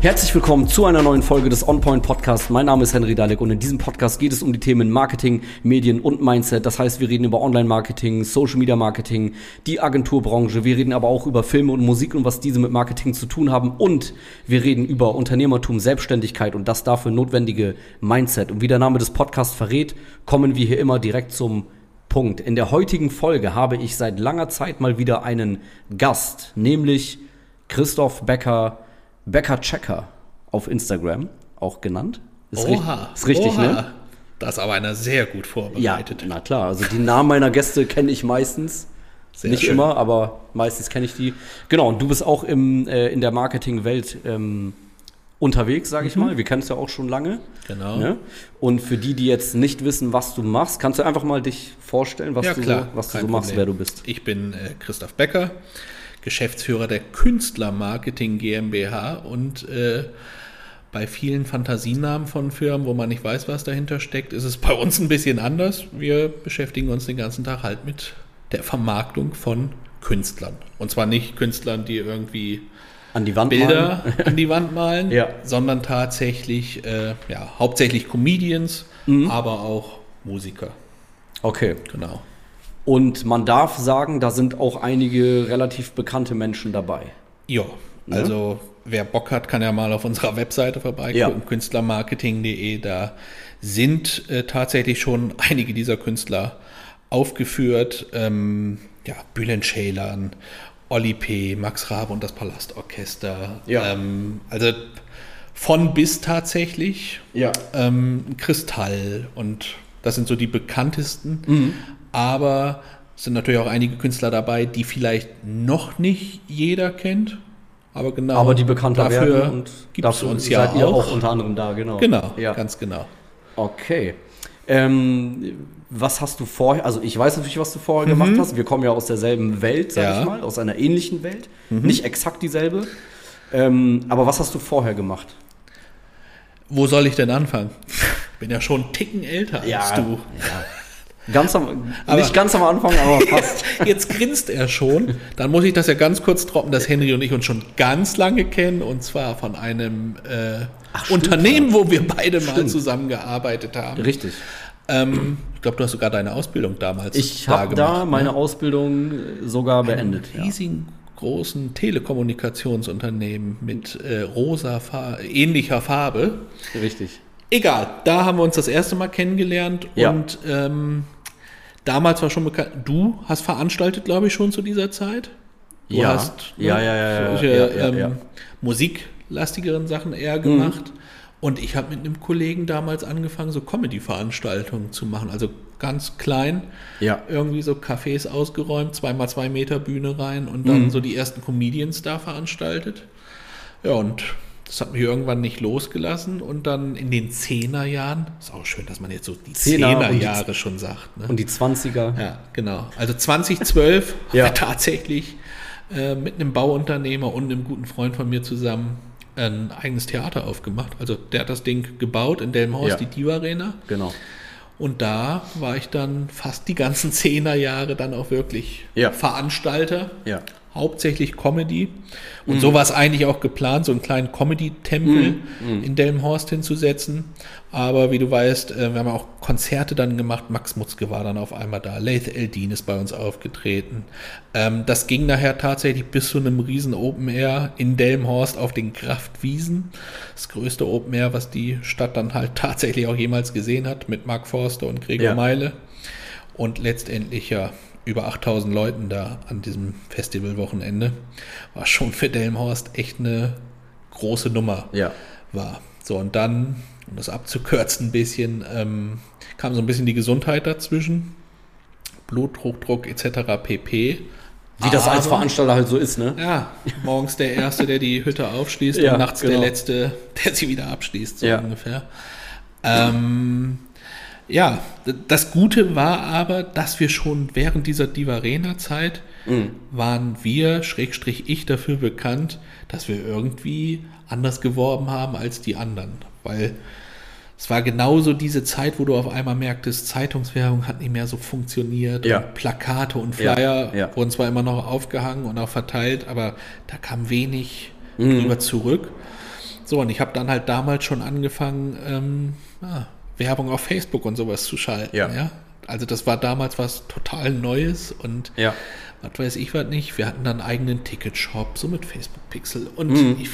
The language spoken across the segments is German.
Herzlich willkommen zu einer neuen Folge des OnPoint Podcasts. Mein Name ist Henry Dalek und in diesem Podcast geht es um die Themen Marketing, Medien und Mindset. Das heißt, wir reden über Online-Marketing, Social-Media-Marketing, die Agenturbranche. Wir reden aber auch über Filme und Musik und was diese mit Marketing zu tun haben. Und wir reden über Unternehmertum, Selbstständigkeit und das dafür notwendige Mindset. Und wie der Name des Podcasts verrät, kommen wir hier immer direkt zum Punkt. In der heutigen Folge habe ich seit langer Zeit mal wieder einen Gast, nämlich Christoph Becker, Becker Checker auf Instagram, auch genannt. Ist Oha, ist richtig, Oha. ne? Das ist aber einer sehr gut vorbereitet. Ja, na klar. Also die Namen meiner Gäste kenne ich meistens. Sehr Nicht schön. immer, aber meistens kenne ich die. Genau, und du bist auch im, äh, in der Marketingwelt ähm, unterwegs, sage ich mhm. mal. Wir kennen es ja auch schon lange. Genau. Ne? Und für die, die jetzt nicht wissen, was du machst, kannst du einfach mal dich vorstellen, was ja, du klar, so, was du so machst, wer du bist. Ich bin äh, Christoph Becker, Geschäftsführer der Künstlermarketing GmbH und äh, bei vielen Fantasienamen von Firmen, wo man nicht weiß, was dahinter steckt, ist es bei uns ein bisschen anders. Wir beschäftigen uns den ganzen Tag halt mit der Vermarktung von Künstlern. Und zwar nicht Künstlern, die irgendwie an die Wand Bilder malen. an die Wand malen, ja. sondern tatsächlich, äh, ja, hauptsächlich Comedians, mhm. aber auch Musiker. Okay. Genau. Und man darf sagen, da sind auch einige relativ bekannte Menschen dabei. Ja, ne? also wer Bock hat, kann ja mal auf unserer Webseite vorbeigucken, ja. künstlermarketing.de. Da sind äh, tatsächlich schon einige dieser Künstler aufgeführt. Ähm, ja, Bülent Ceylan Olli P., Max Rabe und das Palastorchester. Ja. Ähm, also von bis tatsächlich. Ja. Ähm, Kristall und das sind so die bekanntesten. Mhm. Aber es sind natürlich auch einige Künstler dabei, die vielleicht noch nicht jeder kennt. Aber genau. Aber die bekannter dafür werden und gibt es uns ja auch. auch unter anderem da, genau. Genau, ja. ganz genau. Okay. Ähm, was hast du vorher, also ich weiß natürlich, was du vorher mhm. gemacht hast. Wir kommen ja aus derselben Welt, sag ja. ich mal, aus einer ähnlichen Welt. Mhm. Nicht exakt dieselbe. Ähm, aber was hast du vorher gemacht? Wo soll ich denn anfangen? Bin ja schon einen Ticken älter ja, als du. Ja. Ganz am, aber, nicht ganz am Anfang, aber fast. Jetzt grinst er schon. Dann muss ich das ja ganz kurz droppen, dass Henry und ich uns schon ganz lange kennen und zwar von einem äh, Ach, Unternehmen, wo wir beide stimmt. mal zusammengearbeitet haben. Richtig. Ähm, ich glaube, du hast sogar deine Ausbildung damals. Ich habe da meine ne? Ausbildung sogar beendet. Einen riesigen ja. großen Telekommunikationsunternehmen mit äh, rosa Far ähnlicher Farbe. Richtig. Egal, da haben wir uns das erste Mal kennengelernt ja. und ähm, damals war schon bekannt, du hast veranstaltet, glaube ich, schon zu dieser Zeit. Du ja. hast ne, ja, ja, ja, solche ja, ähm, musiklastigeren Sachen eher gemacht. Mhm. Und ich habe mit einem Kollegen damals angefangen, so Comedy-Veranstaltungen zu machen. Also ganz klein. Ja. Irgendwie so Cafés ausgeräumt, zweimal zwei Meter Bühne rein und dann mhm. so die ersten Comedians da veranstaltet. Ja, und das hat mich irgendwann nicht losgelassen und dann in den Zehnerjahren, ist auch schön, dass man jetzt so die Zehnerjahre Zehner schon sagt. Ne? Und die Zwanziger. Ja, genau. Also 2012 ja. haben wir tatsächlich äh, mit einem Bauunternehmer und einem guten Freund von mir zusammen ein eigenes Theater aufgemacht. Also der hat das Ding gebaut in Delmhorst, ja. die Diva Arena. Genau. Und da war ich dann fast die ganzen Zehnerjahre dann auch wirklich ja. Veranstalter. Ja hauptsächlich Comedy. Und mhm. so war es eigentlich auch geplant, so einen kleinen Comedy-Tempel mhm. in Delmenhorst hinzusetzen. Aber wie du weißt, äh, wir haben auch Konzerte dann gemacht. Max Mutzke war dann auf einmal da. Laith Eldin ist bei uns aufgetreten. Ähm, das ging nachher tatsächlich bis zu einem riesen Open Air in Delmenhorst auf den Kraftwiesen. Das größte Open Air, was die Stadt dann halt tatsächlich auch jemals gesehen hat, mit Mark Forster und Gregor ja. Meile. Und letztendlich ja über 8000 Leuten da an diesem Festivalwochenende, war schon für Delmhorst echt eine große Nummer ja. war. So, und dann, um das abzukürzen ein bisschen, ähm, kam so ein bisschen die Gesundheit dazwischen. Bluthochdruck etc. pp. Wie das als Veranstalter halt so ist, ne? Ja, morgens der Erste, der die Hütte aufschließt ja, und nachts genau. der Letzte, der sie wieder abschließt, so ja. ungefähr. Ähm, ja, das Gute war aber, dass wir schon während dieser Divarena-Zeit mhm. waren wir, Schrägstrich ich, dafür bekannt, dass wir irgendwie anders geworben haben als die anderen. Weil es war genauso diese Zeit, wo du auf einmal merktest, Zeitungswerbung hat nicht mehr so funktioniert. Ja. Und Plakate und Flyer ja, ja. wurden zwar immer noch aufgehangen und auch verteilt, aber da kam wenig mhm. drüber zurück. So, und ich habe dann halt damals schon angefangen, ähm, ah, Werbung auf Facebook und sowas zu schalten. Ja. ja. Also das war damals was total Neues und Ja. was weiß ich was nicht. Wir hatten dann einen eigenen Ticketshop, so mit Facebook Pixel. Und Mhm. ich,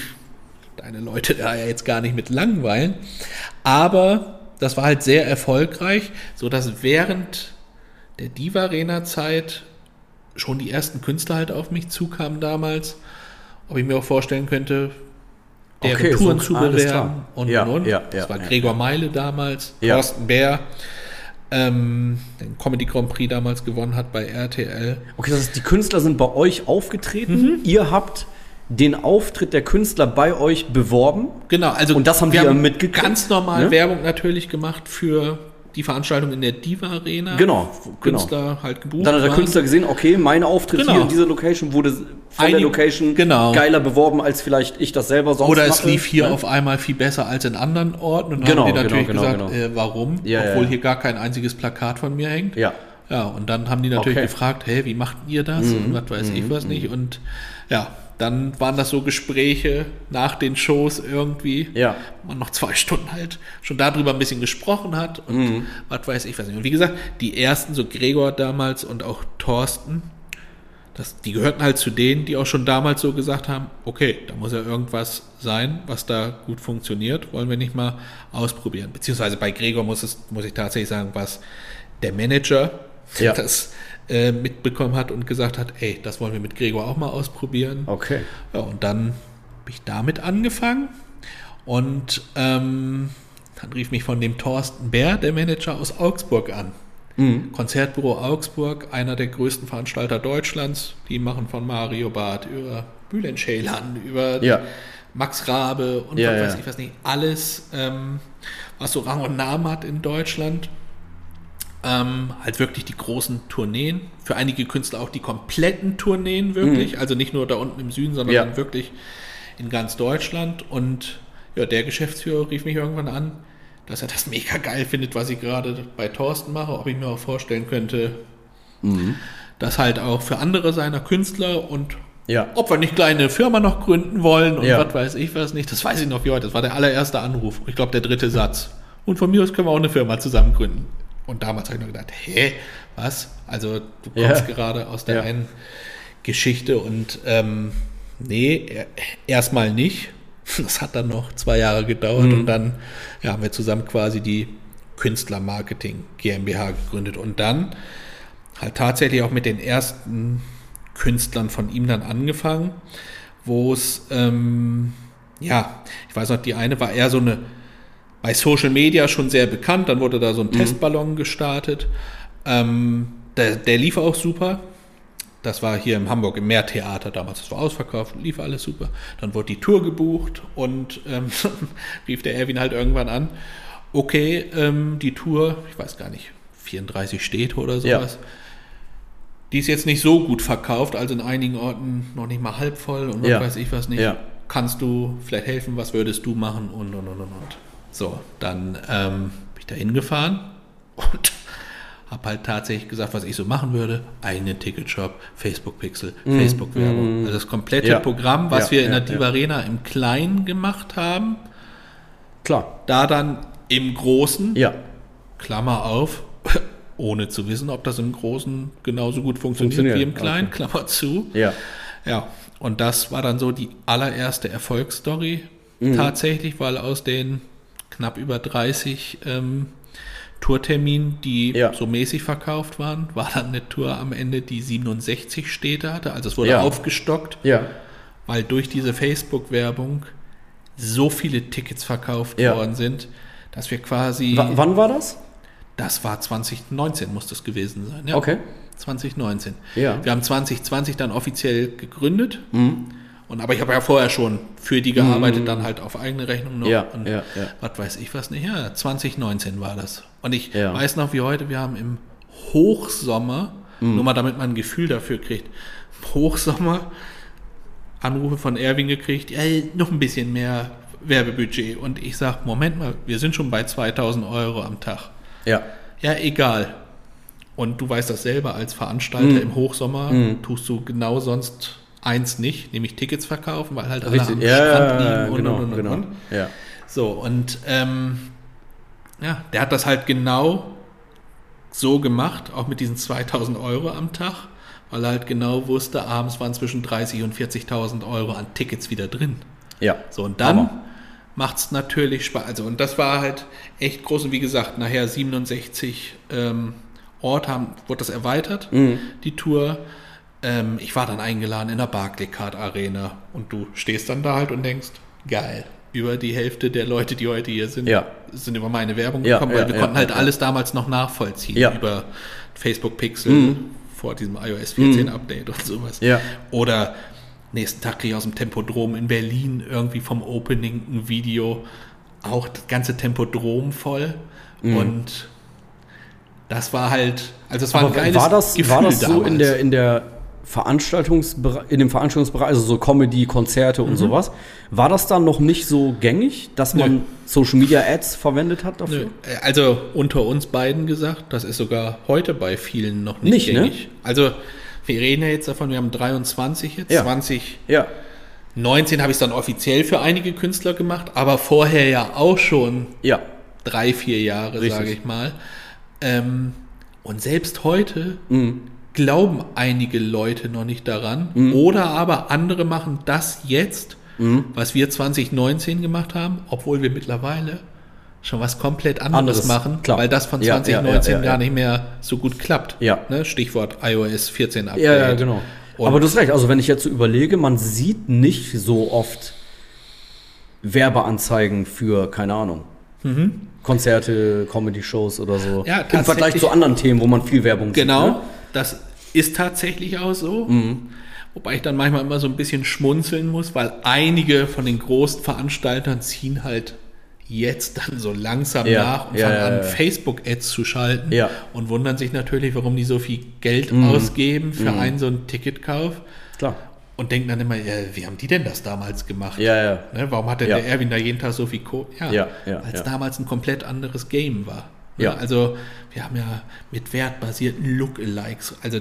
deine Leute da ja jetzt gar nicht mit langweilen. Aber das war halt sehr erfolgreich, so dass während der Diva Arena Zeit schon die ersten Künstler halt auf mich zukamen damals. Ob ich mir auch vorstellen könnte, deren Okay, Touren so- zu bewerben und Ja, und und. ja, das ja, war ja, Gregor Meile damals, Ja. Thorsten Bär, ähm, den Comedy Grand Prix damals gewonnen hat bei RTL. Okay, das heißt, die Künstler sind bei euch aufgetreten. Ihr habt den Auftritt der Künstler bei euch beworben. Genau, also Und das haben wir mitgekriegt, ganz normal ne? Werbung natürlich gemacht für die Veranstaltung in der Diva Arena. Genau, genau. Künstler halt gebucht. Dann hat der waren. Künstler gesehen, okay, mein Auftritt Genau. hier in dieser Location wurde von der Einig- Location genau. geiler beworben, als vielleicht ich das selber sonst Oder es mache, lief hier ne? auf einmal viel besser als in anderen Orten. Und Genau, haben die natürlich genau, genau, gesagt, genau. Äh, warum? Ja, ja, Obwohl ja. hier gar kein einziges Plakat von mir hängt. Ja. Ja, und dann haben die natürlich Okay. Mhm, gefragt, hey, wie macht ihr das? Und was weiß ich was nicht. Und ja, dann waren das so Gespräche nach den Shows irgendwie. Ja. Man noch zwei Stunden halt schon darüber ein bisschen gesprochen hat und Mhm. was weiß ich was nicht. Und wie gesagt, die ersten, so Gregor damals und auch Thorsten, das, die gehörten halt zu denen, die auch schon damals so gesagt haben, okay, da muss ja irgendwas sein, was da gut funktioniert, wollen wir nicht mal ausprobieren. Beziehungsweise bei Gregor muss es, muss ich tatsächlich sagen, was der Manager Ja. das äh, mitbekommen hat und gesagt hat, ey, das wollen wir mit Gregor auch mal ausprobieren. Okay. Ja, und dann habe ich damit angefangen und ähm, dann rief mich von dem Thorsten Bär, der Manager aus Augsburg, an. Mhm. Konzertbüro Augsburg, einer der größten Veranstalter Deutschlands. Die machen von Mario Barth über Bülent Ceylan, über Ja. Max Rabe und Ja, was ja. weiß ich was nicht. Alles, ähm, was so Rang und Namen hat in Deutschland. Ähm, halt wirklich die großen Tourneen. Für einige Künstler auch die kompletten Tourneen wirklich. Also nicht nur da unten im Süden, sondern Mhm. Ja. dann wirklich in ganz Deutschland. Und ja, der Geschäftsführer rief mich irgendwann an, dass er das mega geil findet, was ich gerade bei Thorsten mache. Ob ich mir auch vorstellen könnte, das halt auch für andere seiner Künstler und Ja. ob wir nicht kleine Firma noch gründen wollen und Ja. was weiß ich was nicht. Das weiß ich noch wie heute. Das war der allererste Anruf. Ich glaube, der dritte Satz. Und von mir aus können wir auch eine Firma zusammen gründen. Und damals habe ich nur gedacht, hä, was? Also du kommst Ja. gerade aus der Ja. einen Geschichte und ähm, nee, er- erstmal nicht. Das hat dann noch zwei Jahre gedauert Mhm. und dann ja, haben wir zusammen quasi die Künstlermarketing GmbH gegründet und dann halt tatsächlich auch mit den ersten Künstlern von ihm dann angefangen, wo es, ähm, ja, ich weiß noch, die eine war eher so eine, bei Social Media schon sehr bekannt, dann wurde da so ein Testballon gestartet. Ähm, der, der lief auch super. Das war hier in Hamburg im Meertheater damals. Das war ausverkauft, lief alles super. Dann wurde die Tour gebucht und ähm, rief der Erwin halt irgendwann an. Okay, ähm, die Tour, ich weiß gar nicht, 34 Städte oder Ja. sowas. Die ist jetzt nicht so gut verkauft, also in einigen Orten noch nicht mal halb voll und was Ja. weiß ich was nicht. Ja. Kannst du vielleicht helfen? Was würdest du machen? Und und und und und. So, dann ähm, bin ich da hingefahren und habe halt tatsächlich gesagt, was ich so machen würde. Eigenen Ticketshop, Facebook-Pixel, Facebook-Werbung. Also das komplette Mhm. Ja. Programm, was Ja, wir in ja, der Diva Arena im Kleinen gemacht haben, Klar. da dann im Großen, Ja. Klammer auf, ohne zu wissen, ob das im Großen genauso gut funktioniert, Funktioniert, wie im Kleinen, okay. Klammer zu. Ja. Ja, und das war dann so die allererste Erfolgsstory tatsächlich, weil aus den knapp über 30 ähm, Tourterminen, die Ja. so mäßig verkauft waren, war dann eine Tour am Ende, die 67 Städte hatte. Also es wurde Ja. aufgestockt, Ja. weil durch diese Facebook-Werbung so viele Tickets verkauft worden sind, dass wir quasi, W wann war das? das war 2019 muss das gewesen sein. Ja. Okay. 2019. Ja. Mhm. Wir haben 2020 dann offiziell gegründet. Und, aber ich habe ja vorher schon für die gearbeitet, dann halt auf eigene Rechnung noch. Ja, und ja, ja. was weiß ich was nicht. Ja, 2019 war das. Und ich Ja. weiß noch wie heute, wir haben im Hochsommer, Mhm. nur mal damit man ein Gefühl dafür kriegt, im Hochsommer Anrufe von Erwin gekriegt, ey, noch ein bisschen mehr Werbebudget. Und ich sage, Moment mal, wir sind schon bei 2000 Euro am Tag. Ja. Ja, egal. Und du weißt das selber, als Veranstalter Mhm. im Hochsommer tust du genau sonst eins nicht, nämlich Tickets verkaufen, weil halt alle Richtig. am Ja, Strand liegen und, genau, und, und, genau. und. Ja. So, und ähm, ja, der hat das halt genau so gemacht, auch mit diesen 2000 Euro am Tag, weil er halt genau wusste, abends waren zwischen 30 und 40.000 Euro an Tickets wieder drin. Ja. So, und dann Hammer. macht es natürlich Spaß. Also, und das war halt echt groß. Und wie gesagt, nachher 67 ähm, Ort haben, wurde das erweitert, Mhm. die Tour. Ähm, ich war dann eingeladen in der Barclaycard Arena und du stehst dann da halt und denkst, geil. Über die Hälfte der Leute, die heute hier sind, Ja. sind über meine Werbung Ja, gekommen, ja, weil wir ja, konnten halt alles damals noch nachvollziehen über Facebook Pixel Mhm. vor diesem iOS 14 Update und sowas. Oder nächsten Tag kriege ich aus dem Tempodrom in Berlin irgendwie vom Opening ein Video, auch das ganze Tempodrom voll. Mhm. Und das war halt, also es war Aber ein geiles war das, Gefühl war das so damals. in der, in der Veranstaltungsbereich, in dem Veranstaltungsbereich, also so Comedy, Konzerte und sowas, war das dann noch nicht so gängig, dass man Mhm. Nö. Social Media Ads verwendet hat dafür? Nö. Äh, Also unter uns beiden gesagt, das ist sogar heute bei vielen noch nicht, Nicht, ne? gängig. Also wir reden ja jetzt davon, wir haben 23 jetzt, Ja. 20 Ja. 19 habe ich es dann offiziell für einige Künstler gemacht, aber vorher ja auch schon Ja. drei, vier Jahre, sage ich mal. Ähm, und selbst heute Mhm. Glauben einige Leute noch nicht daran. Mhm. Oder aber andere machen das jetzt, was wir 2019 gemacht haben, obwohl wir mittlerweile schon was komplett anderes, Anderes, machen, klar. weil das von Ja, ja, 2019 ja, ja, gar nicht mehr so gut klappt. Ja. Ne? Stichwort iOS 14 Update. Ja, genau. Und- Aber du hast recht, also wenn ich jetzt so überlege, man sieht nicht so oft Werbeanzeigen für, keine Ahnung, Konzerte, Comedy-Shows oder so. Mhm. Ja, Im Vergleich zu anderen Themen, wo man viel Werbung Genau, sieht. Ne? Das ist tatsächlich auch so. Mhm. Wobei ich dann manchmal immer so ein bisschen schmunzeln muss, weil einige von den großen Veranstaltern ziehen halt jetzt dann so langsam Ja, nach und ja, fangen ja, an. Facebook-Ads zu schalten und wundern sich natürlich, warum die so viel Geld Mhm. ausgeben für einen so einen Ticketkauf Klar. und denken dann immer, ja, wie haben die denn das damals gemacht? Ja, ja. Ne, warum hat denn der Erwin da jeden Tag so viel Co Ja, Ja, ja, weil es damals ein komplett anderes Game war. Ja. Also wir haben ja mit wertbasierten Lookalikes, also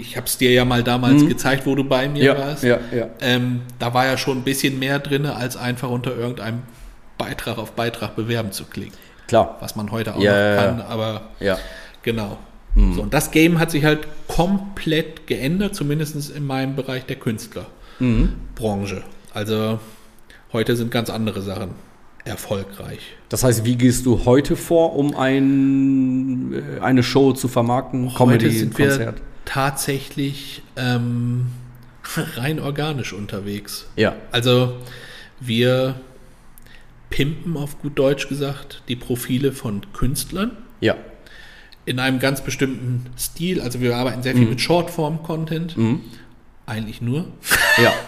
ich habe es dir ja mal damals gezeigt, wo du bei mir Mhm. Ja, warst. ja, ja. Ähm, da war ja schon ein bisschen mehr drin, als einfach unter irgendeinem Beitrag auf Beitrag bewerben zu klicken. Klar. Was man heute auch Ja, noch kann, aber Ja. genau. Mhm. So, und das Game hat sich halt komplett geändert, zumindest in meinem Bereich der Künstlerbranche. Also heute sind ganz andere Sachen erfolgreich. Das heißt, wie gehst du heute vor, um ein, äh, eine Show zu vermarkten? heute sind wir tatsächlich ähm, rein organisch unterwegs. Ja. Also wir pimpen auf gut Deutsch gesagt die Profile von Künstlern Ja. in einem ganz bestimmten Stil. Also wir arbeiten sehr viel Mhm. mit Shortform-Content. Eigentlich nur. Ja.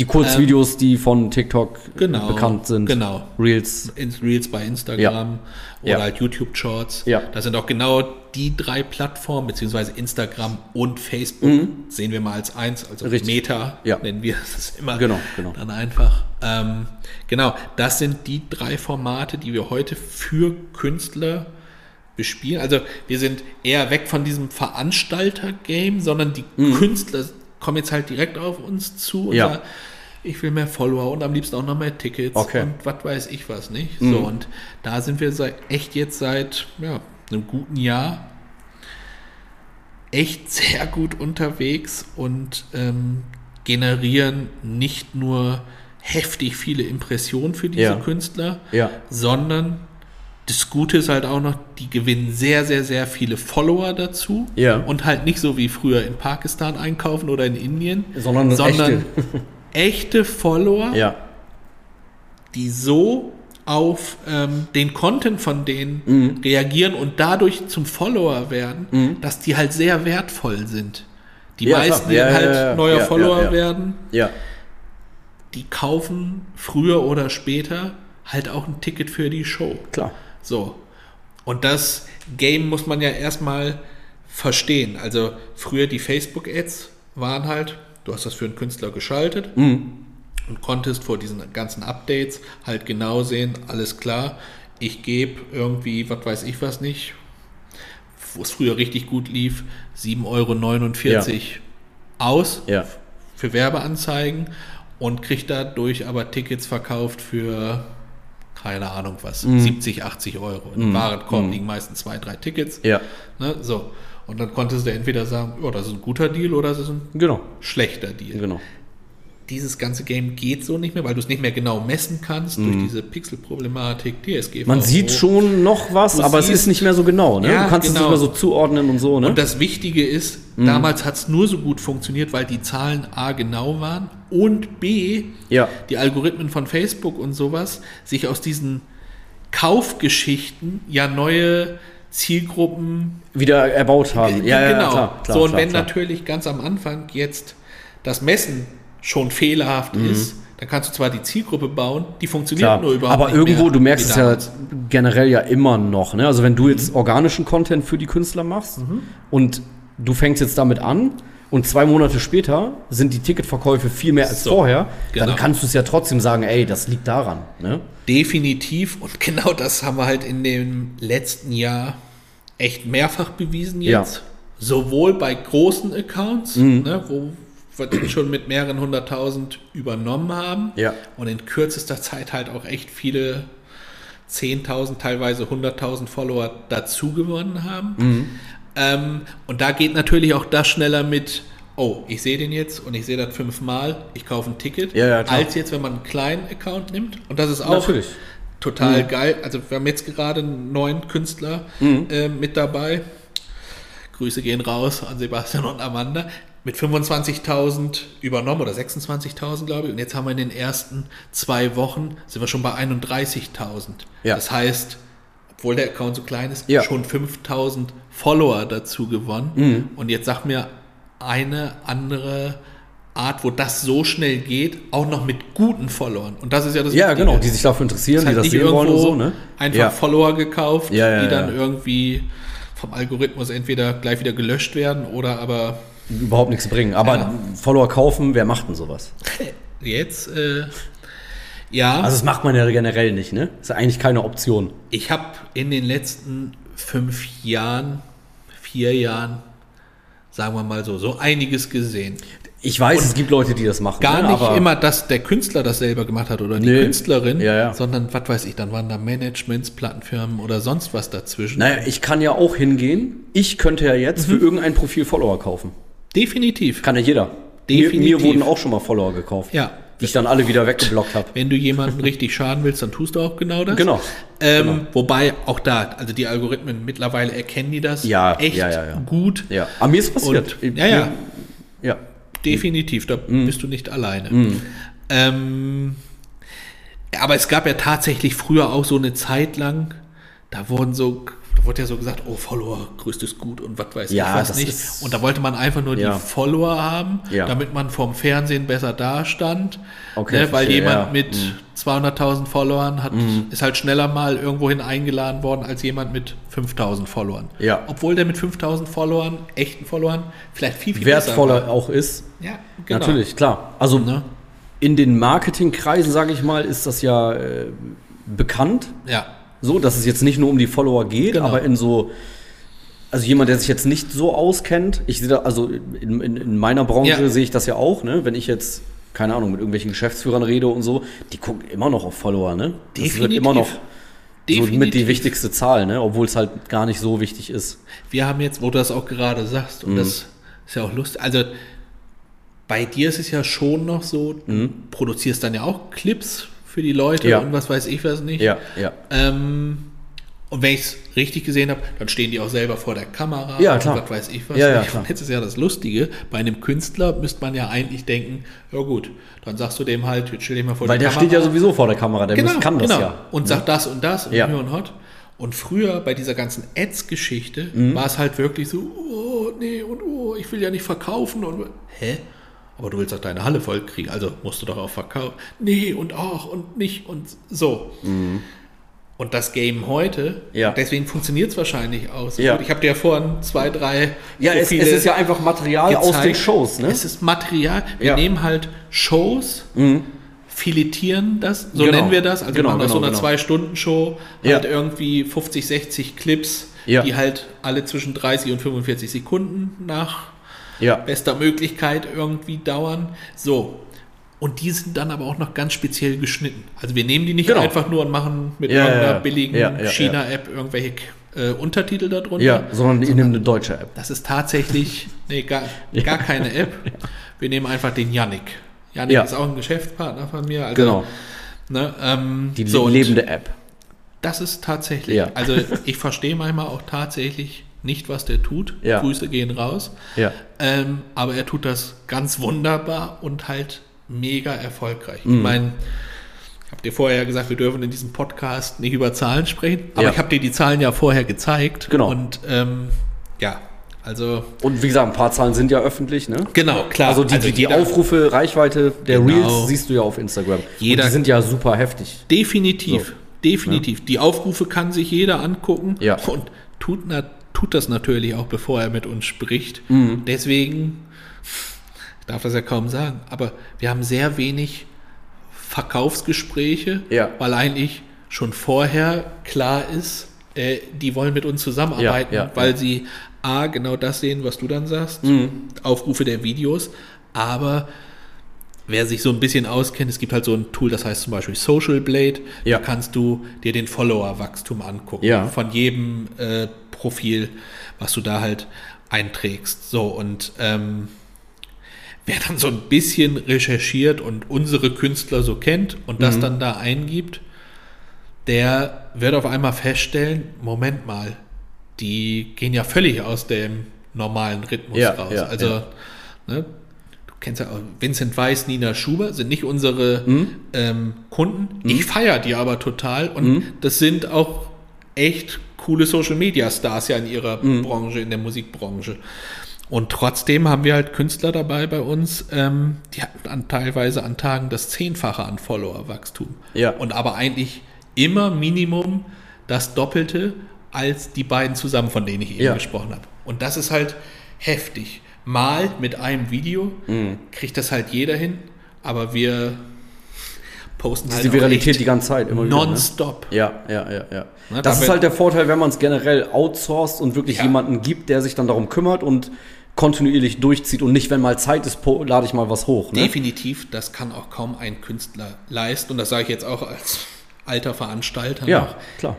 Die Kurzvideos, die von TikTok Ähm, Genau, bekannt sind. genau. Reels. Reels bei Instagram Ja. oder Ja. halt YouTube Shorts. Ja. Das sind auch genau die drei Plattformen, beziehungsweise Instagram und Facebook, sehen wir mal als eins, also Mhm. Richtig. Meta Ja. nennen wir das immer Genau, genau. dann einfach. Ähm, genau, das sind die drei Formate, die wir heute für Künstler bespielen. Also wir sind eher weg von diesem Veranstalter-Game, sondern die Künstler kommen jetzt halt direkt auf uns zu Mhm. Ja. Ich will mehr Follower und am liebsten auch noch mehr Tickets Okay. und was weiß ich was nicht. So, und da sind wir seit, echt jetzt seit ja, einem guten Jahr echt sehr gut unterwegs und ähm, generieren nicht nur heftig viele Impressionen für diese Ja. Künstler, Ja. sondern das Gute ist halt auch noch, die gewinnen sehr, sehr, sehr viele Follower dazu Ja. und halt nicht so wie früher in Pakistan einkaufen oder in Indien, Sondern sondern echte Follower, Ja. die so auf ähm, den Content von denen Mhm. reagieren und dadurch zum Follower werden, dass die halt sehr wertvoll sind. Die Ja, meisten, die Ja, halt ja, neuer Follower werden, Ja. die kaufen früher oder später halt auch ein Ticket für die Show. Klar. So. Und das Game muss man ja erstmal verstehen. Also früher die Facebook-Ads waren halt, du hast das für einen Künstler geschaltet und konntest vor diesen ganzen Updates halt genau sehen, alles klar, ich gebe irgendwie, was weiß ich was nicht, wo es früher richtig gut lief, 7,49 Euro aus Ja. für Werbeanzeigen und kriegt dadurch aber Tickets verkauft für keine Ahnung was, 70, 80 Euro. Im Warenkorb liegen meistens zwei, drei Tickets. Ja. Ne, so. Und dann konntest du entweder sagen, ja, das ist ein guter Deal oder das ist ein Genau. schlechter Deal. Genau. Dieses ganze Game geht so nicht mehr, weil du es nicht mehr genau messen kannst durch diese Pixel-Problematik. Mhm. Man sieht schon noch was, Du aber es ist nicht mehr so genau. Ne? Ja, du kannst es genau. nicht mehr so zuordnen und so. Ne? Und das Wichtige ist, damals hat es nur so gut funktioniert, weil die Zahlen A genau waren und B, Ja. die Algorithmen von Facebook und sowas sich aus diesen Kaufgeschichten ja neue Zielgruppen Wieder erbaut haben. Ja, ja, genau. klar, klar, so, und klar, wenn natürlich ganz am Anfang jetzt das Messen schon fehlerhaft ist, dann kannst du zwar die Zielgruppe bauen, die funktioniert Mhm. Nur überhaupt aber nicht irgendwo, mehr du merkst es ja generell ja immer noch. Ne? Also wenn du jetzt organischen Content für die Künstler machst Mhm. und du fängst jetzt damit an und zwei Monate später sind die Ticketverkäufe viel mehr als So, vorher, genau. dann kannst du es ja trotzdem sagen, ey, das liegt daran. Ne? Definitiv. Und genau das haben wir halt in dem letzten Jahr echt mehrfach bewiesen Ja. Mhm. jetzt. Sowohl bei großen Accounts, ne, wo wir schon mit mehreren hunderttausend übernommen haben. Ja. Und in kürzester Zeit halt auch echt viele 10.000, teilweise 100.000 Follower dazu gewonnen haben. Mhm. Ähm, und da geht natürlich auch das schneller mit, oh, ich sehe den jetzt und ich sehe das fünfmal, ich kaufe ein Ticket, Ja, ja, als jetzt, wenn man einen kleinen Account nimmt. Und das ist auch Natürlich. total geil. Also wir haben jetzt gerade einen neuen Künstler Mhm. äh, mit dabei. Grüße gehen raus an Sebastian und Amanda. Mit 25.000 übernommen oder 26.000, glaube ich. Und jetzt haben wir in den ersten zwei Wochen, sind wir schon bei 31.000. Ja. Das heißt, obwohl der Account so klein ist, Ja. schon 5.000 Follower dazu gewonnen. Mhm. Und jetzt sag mir eine andere Art, wo das so schnell geht, auch noch mit guten Followern. Und das ist ja das Ja, Wichtige. genau, die sich dafür interessieren, Ist die das sehen wollen und irgendwo so. Ne? einfach ja. Follower gekauft, Ja, ja, die dann irgendwie vom Algorithmus entweder gleich wieder gelöscht werden oder aber überhaupt nichts bringen. Aber. Follower kaufen, wer macht denn sowas? jetzt, äh, ja, Also das macht man ja generell nicht, ne? Ist ja eigentlich keine Option. ich habe in den letzten fünf Jahren, vier Jahren, sagen wir mal so, so einiges gesehen. Ich weiß, es gibt Leute, die das machen. Gar ne? nicht aber immer, dass der Künstler das selber gemacht hat oder die Nee. Künstlerin, Ja, ja. sondern was weiß ich, dann waren da Managements, Plattenfirmen oder sonst was dazwischen. Naja, ich kann ja auch hingehen. Ich könnte ja jetzt Mhm. für irgendein Profil Follower kaufen. Definitiv. Kann ja jeder. Definitiv. Mir, mir wurden auch schon mal Follower gekauft. Ja. Die ich dann alle wieder weggeblockt habe. Wenn du jemanden richtig schaden willst, dann tust du auch genau das. Genau. Ähm, Genau. Wobei auch da, also die Algorithmen mittlerweile erkennen die das Ja, echt ja, ja, ja. gut. Ja. Aber mir ist passiert. Und, ja, ja, Ja. definitiv, da Mhm. bist du nicht alleine. Ähm, aber es gab ja tatsächlich früher auch so eine Zeit lang, da wurden so, da wurde ja so gesagt, oh, Follower, größtes Gut und was weiß Ja, ich was nicht. Und da wollte man einfach nur Ja. die Follower haben, Ja. damit man vorm Fernsehen besser dastand. Okay, ne, weil verstehe, jemand ja. Mhm. mit 200.000 Followern hat, ist halt schneller mal irgendwohin eingeladen worden als jemand mit 5.000 Followern. Ja. Obwohl der mit 5.000 Followern, echten Followern, vielleicht viel, viel besser Wertvoller auch ist. Ja, genau. Natürlich, klar. Also Ne? in den Marketingkreisen, sage ich mal, ist das ja äh, bekannt. Ja. So, dass es jetzt nicht nur um die Follower geht, Genau. aber in so, also jemand, der sich jetzt nicht so auskennt, ich sehe da, also in, in, in meiner Branche Ja. sehe ich das ja auch, ne? Wenn ich jetzt, keine Ahnung, mit irgendwelchen Geschäftsführern rede und so, die gucken immer noch auf Follower, ne? Das wird Definitiv. immer noch so mit die wichtigste Zahl, ne? Obwohl es halt gar nicht so wichtig ist. Wir haben jetzt, wo du das auch gerade sagst, Mhm. und das ist ja auch lustig, also bei dir ist es ja schon noch so, du produzierst dann ja auch Clips für die Leute. Ja. und was weiß ich was nicht. Ja, ja. Ähm, und wenn ich es richtig gesehen habe, dann stehen die auch selber vor der Kamera Ja, und klar. was weiß ich was. Ja, ja, klar. Jetzt ist ja das Lustige, bei einem Künstler müsste man ja eigentlich denken, ja gut, dann sagst du dem halt, jetzt stell dich mal vor Weil der Kamera. steht ja sowieso vor der Kamera, der genau, kann das genau. ja. Und sagt das und das und Ja. hier und hot. Und früher bei dieser ganzen Ads-Geschichte Mhm. war es halt wirklich so, oh, nee, und oh, ich will ja nicht verkaufen und hä? Aber du willst doch deine Halle voll kriegen, also musst du doch auch verkaufen. Nee, und auch und nicht und so. Und das Game heute, Mhm. Ja. deswegen funktioniert es wahrscheinlich auch so Ja. gut. Ich habe dir ja vorhin zwei, drei Ja, es, es ist ja einfach Material aus gezeigt. den Shows, ne? Es ist Material. Wir Ja. Mhm. nehmen halt Shows, filetieren das, so Genau. nennen wir das. Also Genau, wir machen aus so genau, einer genau. Zwei-Stunden-Show halt irgendwie 50, 60 Clips, die halt alle zwischen 30 und 45 Sekunden nach Ja. bester Möglichkeit irgendwie dauern. So. Und die sind dann aber auch noch ganz speziell geschnitten. Also wir nehmen die nicht Genau. einfach nur und machen mit Ja, irgendeiner ja, billigen. China-App irgendwelche äh, Untertitel darunter. Ja, sondern ich nehme eine deutsche App. Das ist tatsächlich nee, gar, gar keine App. Wir nehmen einfach den Yannick. Yannick Ja. ist auch ein Geschäftspartner von mir. Also, Genau. Ne, ähm, Die so, lebende App. Das ist tatsächlich. Ja. Also ich verstehe manchmal auch tatsächlich nicht, was der tut. Ja. Grüße gehen raus. Ja. Ähm, aber er tut das ganz wunderbar und halt mega erfolgreich. Mhm. Ich meine, ich habe dir vorher ja gesagt, wir dürfen in diesem Podcast nicht über Zahlen sprechen, aber Ja. ich habe dir die Zahlen ja vorher gezeigt. Genau. Und ähm, ja, also Und wie gesagt, ein paar Zahlen sind ja öffentlich, ne? genau, klar. Also die, die, die jeder- Aufrufe, Reichweite der Genau. Reels siehst du ja auf Instagram. Jeder- Und die sind ja super heftig. Definitiv, So. definitiv. Die Aufrufe kann sich jeder angucken Ja. und tut, na, tut das natürlich auch, bevor er mit uns spricht. Mhm. Deswegen, ich darf das ja kaum sagen, aber wir haben sehr wenig Verkaufsgespräche, Ja. weil eigentlich schon vorher klar ist, äh, die wollen mit uns zusammenarbeiten, Ja, ja, weil sie A, genau das sehen, was du dann sagst, Mhm. Aufrufe der Videos, aber wer sich so ein bisschen auskennt, es gibt halt so ein Tool, das heißt zum Beispiel Social Blade, Ja. da kannst du dir den Follower-Wachstum angucken Ja. von jedem äh, Profil, was du da halt einträgst. So und ähm, wer dann so ein bisschen recherchiert und unsere Künstler so kennt und das Mhm. dann da eingibt, der wird auf einmal feststellen, Moment mal, die gehen ja völlig aus dem normalen Rhythmus Ja, raus. ja, also, ja. Ne, kennst ja auch Vincent Weiss, Nina Schuber, sind nicht unsere Mhm. ähm, Kunden. Ich feiere die aber total und das sind auch echt coole Social Media Stars ja in ihrer Mhm. Branche, in der Musikbranche. Und trotzdem haben wir halt Künstler dabei bei uns, ähm, die hatten an, teilweise an Tagen das Zehnfache an Followerwachstum. Ja. Und aber eigentlich immer Minimum das Doppelte als die beiden zusammen, von denen ich eben Ja. gesprochen habe. Und das ist halt heftig. Mal mit einem Video Mhm. kriegt das halt jeder hin, aber wir posten halt Die Viralität die ganze Zeit immer wieder. Ne? nonstop. Ja, ja, ja, ja. Ne, das da ist halt der Vorteil, wenn man es generell outsourced und wirklich Ja. jemanden gibt, der sich dann darum kümmert und kontinuierlich durchzieht und nicht, wenn mal Zeit ist, lade ich mal was hoch. Ne? Definitiv, das kann auch kaum ein Künstler leisten. Und das sage ich jetzt auch als alter Veranstalter Ja, noch. klar.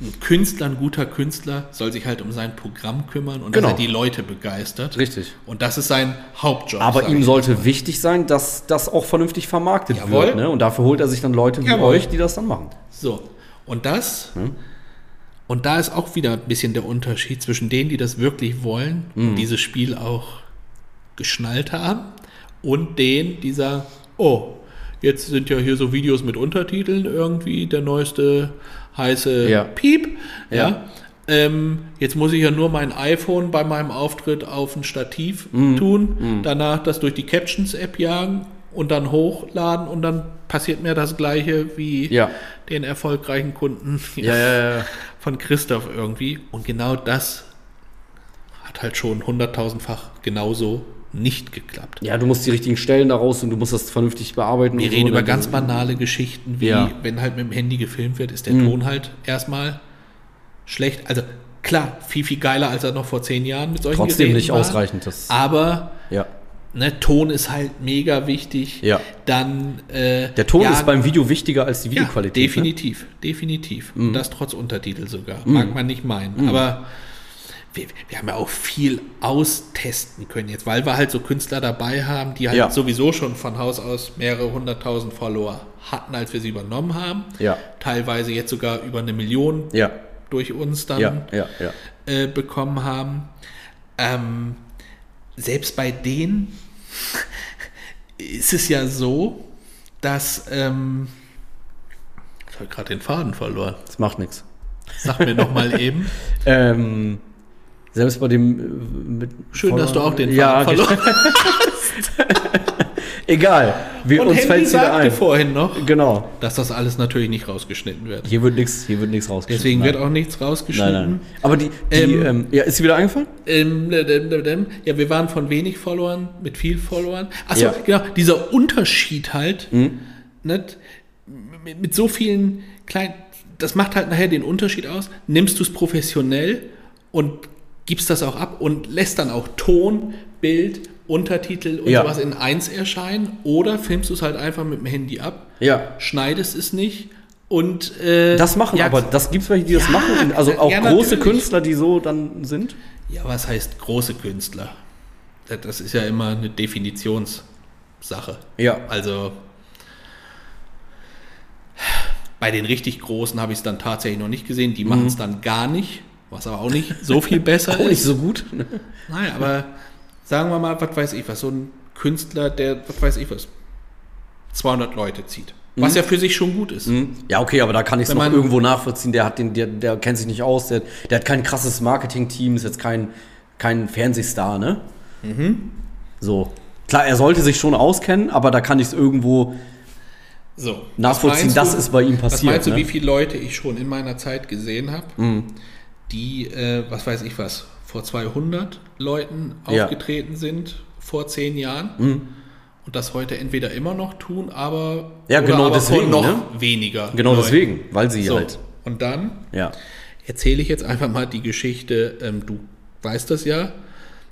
Ein Künstler, ein guter Künstler, soll sich halt um sein Programm kümmern und Genau. dass er die Leute begeistert. Richtig. Und das ist sein Hauptjob. Aber ihm sollte wichtig sein, dass das auch vernünftig vermarktet Jawohl. wird. Ne? Und dafür holt er sich dann Leute wie Jawohl. euch, die das dann machen. So, und das, und da ist auch wieder ein bisschen der Unterschied zwischen denen, die das wirklich wollen Mhm. und dieses Spiel auch geschnallt haben, und denen, die sagen, oh, jetzt sind ja hier so Videos mit Untertiteln irgendwie, der neueste heiße Ja. Piep, ja. Ja. Ähm, jetzt muss ich ja nur mein iPhone bei meinem Auftritt auf ein Stativ Mhm. tun, danach das durch die Captions-App jagen und dann hochladen und dann passiert mir das gleiche wie Ja. den erfolgreichen Kunden ja. von Christoph irgendwie. Und genau das hat halt schon hunderttausendfach genauso nicht geklappt. Ja, du musst die richtigen Stellen daraus und du musst das vernünftig bearbeiten. Wir reden so, über ne? ganz banale Geschichten, wie Ja. wenn halt mit dem Handy gefilmt wird, ist der Mhm. Ton halt erstmal schlecht. Also klar, viel, viel geiler, als er noch vor zehn Jahren mit solchen Trotzdem Geräten nicht war. ausreichend. Das, Aber ja. ne, Ton ist halt mega wichtig. Ja. Dann äh, Der Ton ja, ist beim Video wichtiger als die ja, Videoqualität. ne? definitiv, definitiv. Mhm. Und das trotz Untertitel sogar. Mag man nicht meinen. Aber wir, wir haben ja auch viel austesten können jetzt, weil wir halt so Künstler dabei haben, die halt Ja. sowieso schon von Haus aus mehrere hunderttausend Follower hatten, als wir sie übernommen haben. Ja. Teilweise jetzt sogar über eine Million Ja, durch uns dann äh, bekommen haben. Ähm, selbst bei denen ist es ja so, dass ähm, ich habe gerade den Faden verloren. Das macht nichts. Sag mir noch mal eben. Ähm, selbst bei dem äh, Schön, dass du auch den ja, verloren Egal. Wir, Und uns Henry fällt wieder sagte ein. vorhin noch, Genau. dass das alles natürlich nicht rausgeschnitten wird. Hier wird nichts, hier wird nichts rausgeschnitten. Deswegen nein. wird auch nichts Nein, rausgeschnitten. nein. Aber die, die Ähm, ähm, ja, ist sie wieder eingefallen? Ähm, ja, wir waren von wenig Followern mit viel Followern. Achso, Ja. genau, dieser Unterschied halt, Mhm. nicht, mit, mit so vielen kleinen, das macht halt nachher den Unterschied aus. Nimmst du es professionell und gibst das auch ab und lässt dann auch Ton, Bild, Untertitel und Ja. sowas in eins erscheinen oder filmst du es halt einfach mit dem Handy ab, Ja. schneidest es nicht und äh, Das machen ja, aber, das gibt es welche, die das machen. Also auch große natürlich. Künstler, die so dann sind. Ja, was heißt große Künstler? Das- Das ist ja immer eine Definitionssache. Ja. Also bei den richtig Großen habe ich es dann tatsächlich noch nicht gesehen. Die machen es dann gar nicht, was aber auch nicht so viel besser Mhm. Auch nicht ist. so gut. Nein, aber sagen wir mal, was weiß ich was, so ein Künstler, der, was weiß ich was, 200 Leute zieht. Was ja für sich schon gut ist. Hm? Ja, okay, aber da kann ich es noch irgendwo nachvollziehen. Der hat den, der, der kennt sich nicht aus, der, der hat kein krasses Marketing-Team, ist jetzt kein, kein Fernsehstar, ne? Mhm. So. Klar, er sollte sich schon auskennen, aber da kann ich es irgendwo So. nachvollziehen, was das meinst ist bei ihm Was passiert. meinst du, ne? wie viele Leute ich schon in meiner Zeit gesehen habe, die, äh, was weiß ich was, vor 200 Leuten Ja. aufgetreten sind, vor zehn Jahren und das heute entweder immer noch tun, aber, Ja, genau aber deswegen, noch ne? weniger. Genau Leuten. deswegen, weil sie So. halt. Und dann Ja. erzähle ich jetzt einfach mal die Geschichte, ähm, du weißt das ja,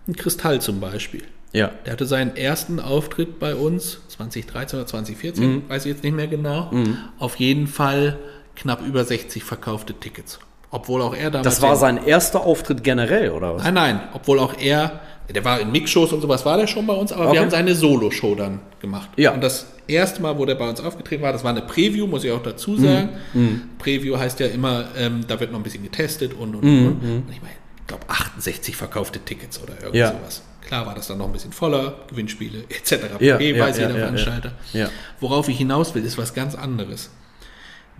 ein Kristall zum Beispiel. Ja. Der hatte seinen ersten Auftritt bei uns 2013 oder 2014, Mhm. weiß ich jetzt nicht mehr genau. Auf jeden Fall knapp über 60 verkaufte Tickets. Obwohl auch er damals. Das war in- sein erster Auftritt generell, oder was? Nein, nein, obwohl auch er, der war in Mixshows und sowas war der schon bei uns, aber Okay. wir haben seine Solo-Show dann gemacht. Ja. Und das erste Mal, wo der bei uns aufgetreten war, das war eine Preview, muss ich auch dazu sagen. Mhm. Preview heißt ja immer, ähm, da wird noch ein bisschen getestet und und Mhm. und. Und ich meine, ich glaube 68 verkaufte Tickets oder irgend Ja. sowas. Klar war das dann noch ein bisschen voller, Gewinnspiele etc. Ja, pp, ja, weiß ja, jeder ja, Veranstalter. ja. Worauf ich hinaus will, ist was ganz anderes.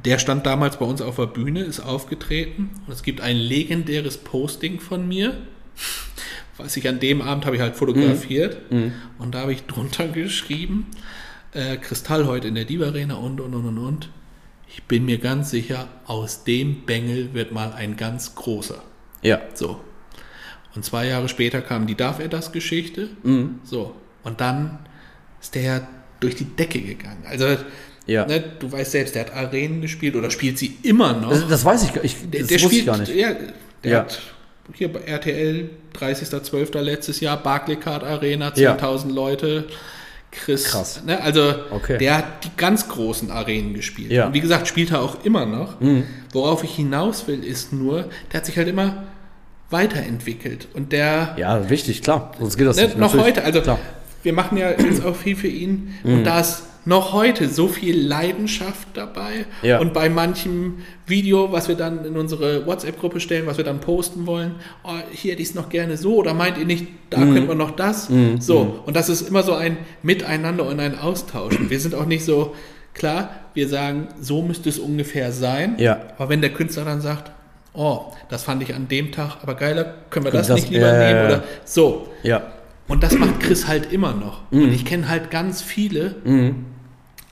Der stand damals bei uns auf der Bühne, ist aufgetreten und es gibt ein legendäres Posting von mir, was ich an dem Abend habe ich halt fotografiert und da habe ich drunter geschrieben, äh, Kristall heute in der Diva Arena und und und und und. Ich bin mir ganz sicher, aus dem Bengel wird mal ein ganz großer. Ja. So. Und zwei Jahre später kam die Darf er das Geschichte. Mhm. So. Und dann ist der ja durch die Decke gegangen. Also, Ja. ne, du weißt selbst, der hat Arenen gespielt oder spielt sie immer noch. Das, das weiß ich, gar- ich der das der wusste spielt, gar nicht. Ja, der Ja. hat hier bei RTL 30.12. letztes Jahr, Barclaycard Arena, Ja. 10.000 Leute. Chris, Krass. Ne, also Okay. der hat die ganz großen Arenen gespielt. Ja. Und wie gesagt, spielt er auch immer noch. Worauf ich hinaus will, ist nur, der hat sich halt immer weiterentwickelt. Und der Ja, wichtig, klar. Sonst geht das ne, nicht. noch heute, also Klar. wir machen ja jetzt auch viel für ihn und da ist noch heute so viel Leidenschaft dabei Ja. und bei manchem Video, was wir dann in unsere WhatsApp-Gruppe stellen, was wir dann posten wollen, oh, hier hätte ich es noch gerne so oder meint ihr nicht, da Mhm. könnte man noch das? So, und das ist immer so ein Miteinander und ein Austausch. Wir sind auch nicht so, klar, wir sagen, so müsste es ungefähr sein, Ja. aber wenn der Künstler dann sagt, oh, das fand ich an dem Tag, aber geiler, können wir Können das, das- nicht lieber ja, nehmen? Oder so. Ja. Und das macht Chris halt immer noch. Mhm. Und ich kenne halt ganz viele,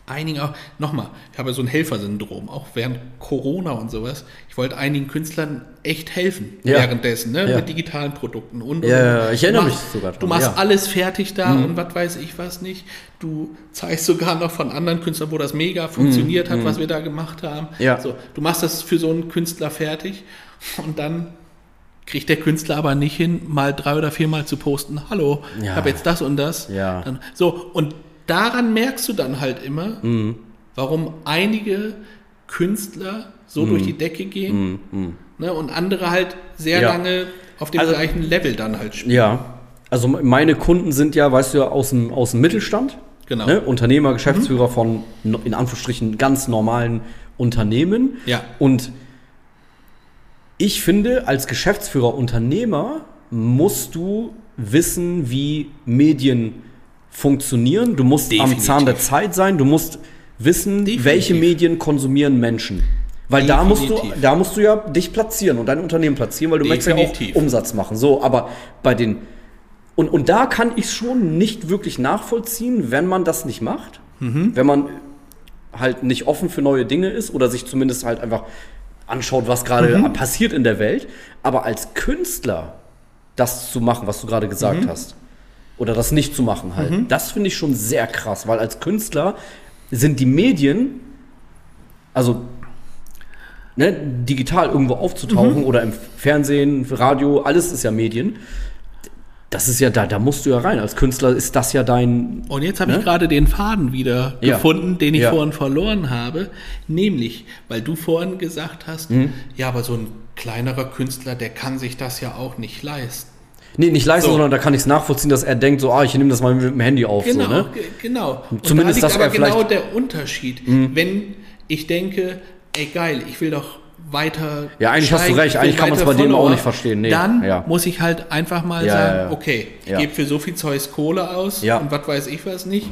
einigen auch, nochmal, ich habe so ein Helfersyndrom, auch während Corona und sowas. Ich wollte einigen Künstlern echt helfen Ja. währenddessen, ne? Ja. mit digitalen Produkten und, und, Ja, und. ja, ich erinnere Du mich machst- sogar Du dran, machst ja. Mhm. alles fertig da und was weiß ich was nicht. Du zeigst sogar noch von anderen Künstlern, wo das mega funktioniert hat, was wir da gemacht haben. Mhm. Ja. So, du machst das für so einen Künstler fertig und dann kriegt der Künstler aber nicht hin, mal drei oder viermal zu posten, hallo, ich Ja. habe jetzt das und das. Ja. Dann, so, und daran merkst du dann halt immer, Mhm. warum einige Künstler so Mhm. durch die Decke gehen ne, und andere halt sehr Ja. lange auf dem Also- gleichen Level dann halt spielen. Ja. Also meine Kunden sind ja, weißt du ja, aus dem, aus dem Mittelstand. Genau. Ne? Unternehmer, Geschäftsführer von in Anführungsstrichen ganz normalen Unternehmen. Ja. Und ich finde, als Geschäftsführer, Unternehmer musst du wissen, wie Medien funktionieren. Du musst am Definitiv. Zahn der Zeit sein. Du musst wissen, Definitiv. welche Medien konsumieren Menschen. Weil da musst, du, da musst du ja dich platzieren und dein Unternehmen platzieren, weil du möchtest ja auch Umsatz machen. So, aber bei den und, und da kann ich schon nicht wirklich nachvollziehen, wenn man das nicht macht. Mhm. Wenn man halt nicht offen für neue Dinge ist oder sich zumindest halt einfach anschaut, was gerade Mhm. passiert in der Welt. Aber als Künstler das zu machen, was du gerade gesagt Mhm. hast, oder das nicht zu machen halt, das finde ich schon sehr krass, weil als Künstler sind die Medien, also ne, digital irgendwo Mhm. aufzutauchen oder im Fernsehen, Radio, alles ist ja Medien. Das ist ja da, da musst du ja rein. Als Künstler ist das ja dein. Und jetzt habe Ne? ich gerade den Faden wieder Ja. gefunden, den ich Ja. vorhin verloren habe. Nämlich, weil du vorhin gesagt hast, Mhm. ja, aber so ein kleinerer Künstler, der kann sich das ja auch nicht leisten. Nee, nicht leisten, So. sondern da kann ich es nachvollziehen, dass er denkt, so, ah, ich nehme das mal mit dem Handy auf. Genau, So, ne? ge- genau. Und Zumindest, da liegt aber er vielleicht- Mhm. genau der Unterschied. Wenn ich denke, ey geil, ich will doch weiter. Ja, eigentlich hast du recht. Eigentlich kann man's weiter bei dem auch Follower, nicht verstehen. Nee, Dann ja. muss ich halt einfach mal Ja, sagen, okay, ich gebe für so viel Zeugs Kohle aus. Mhm. und was weiß ich was nicht.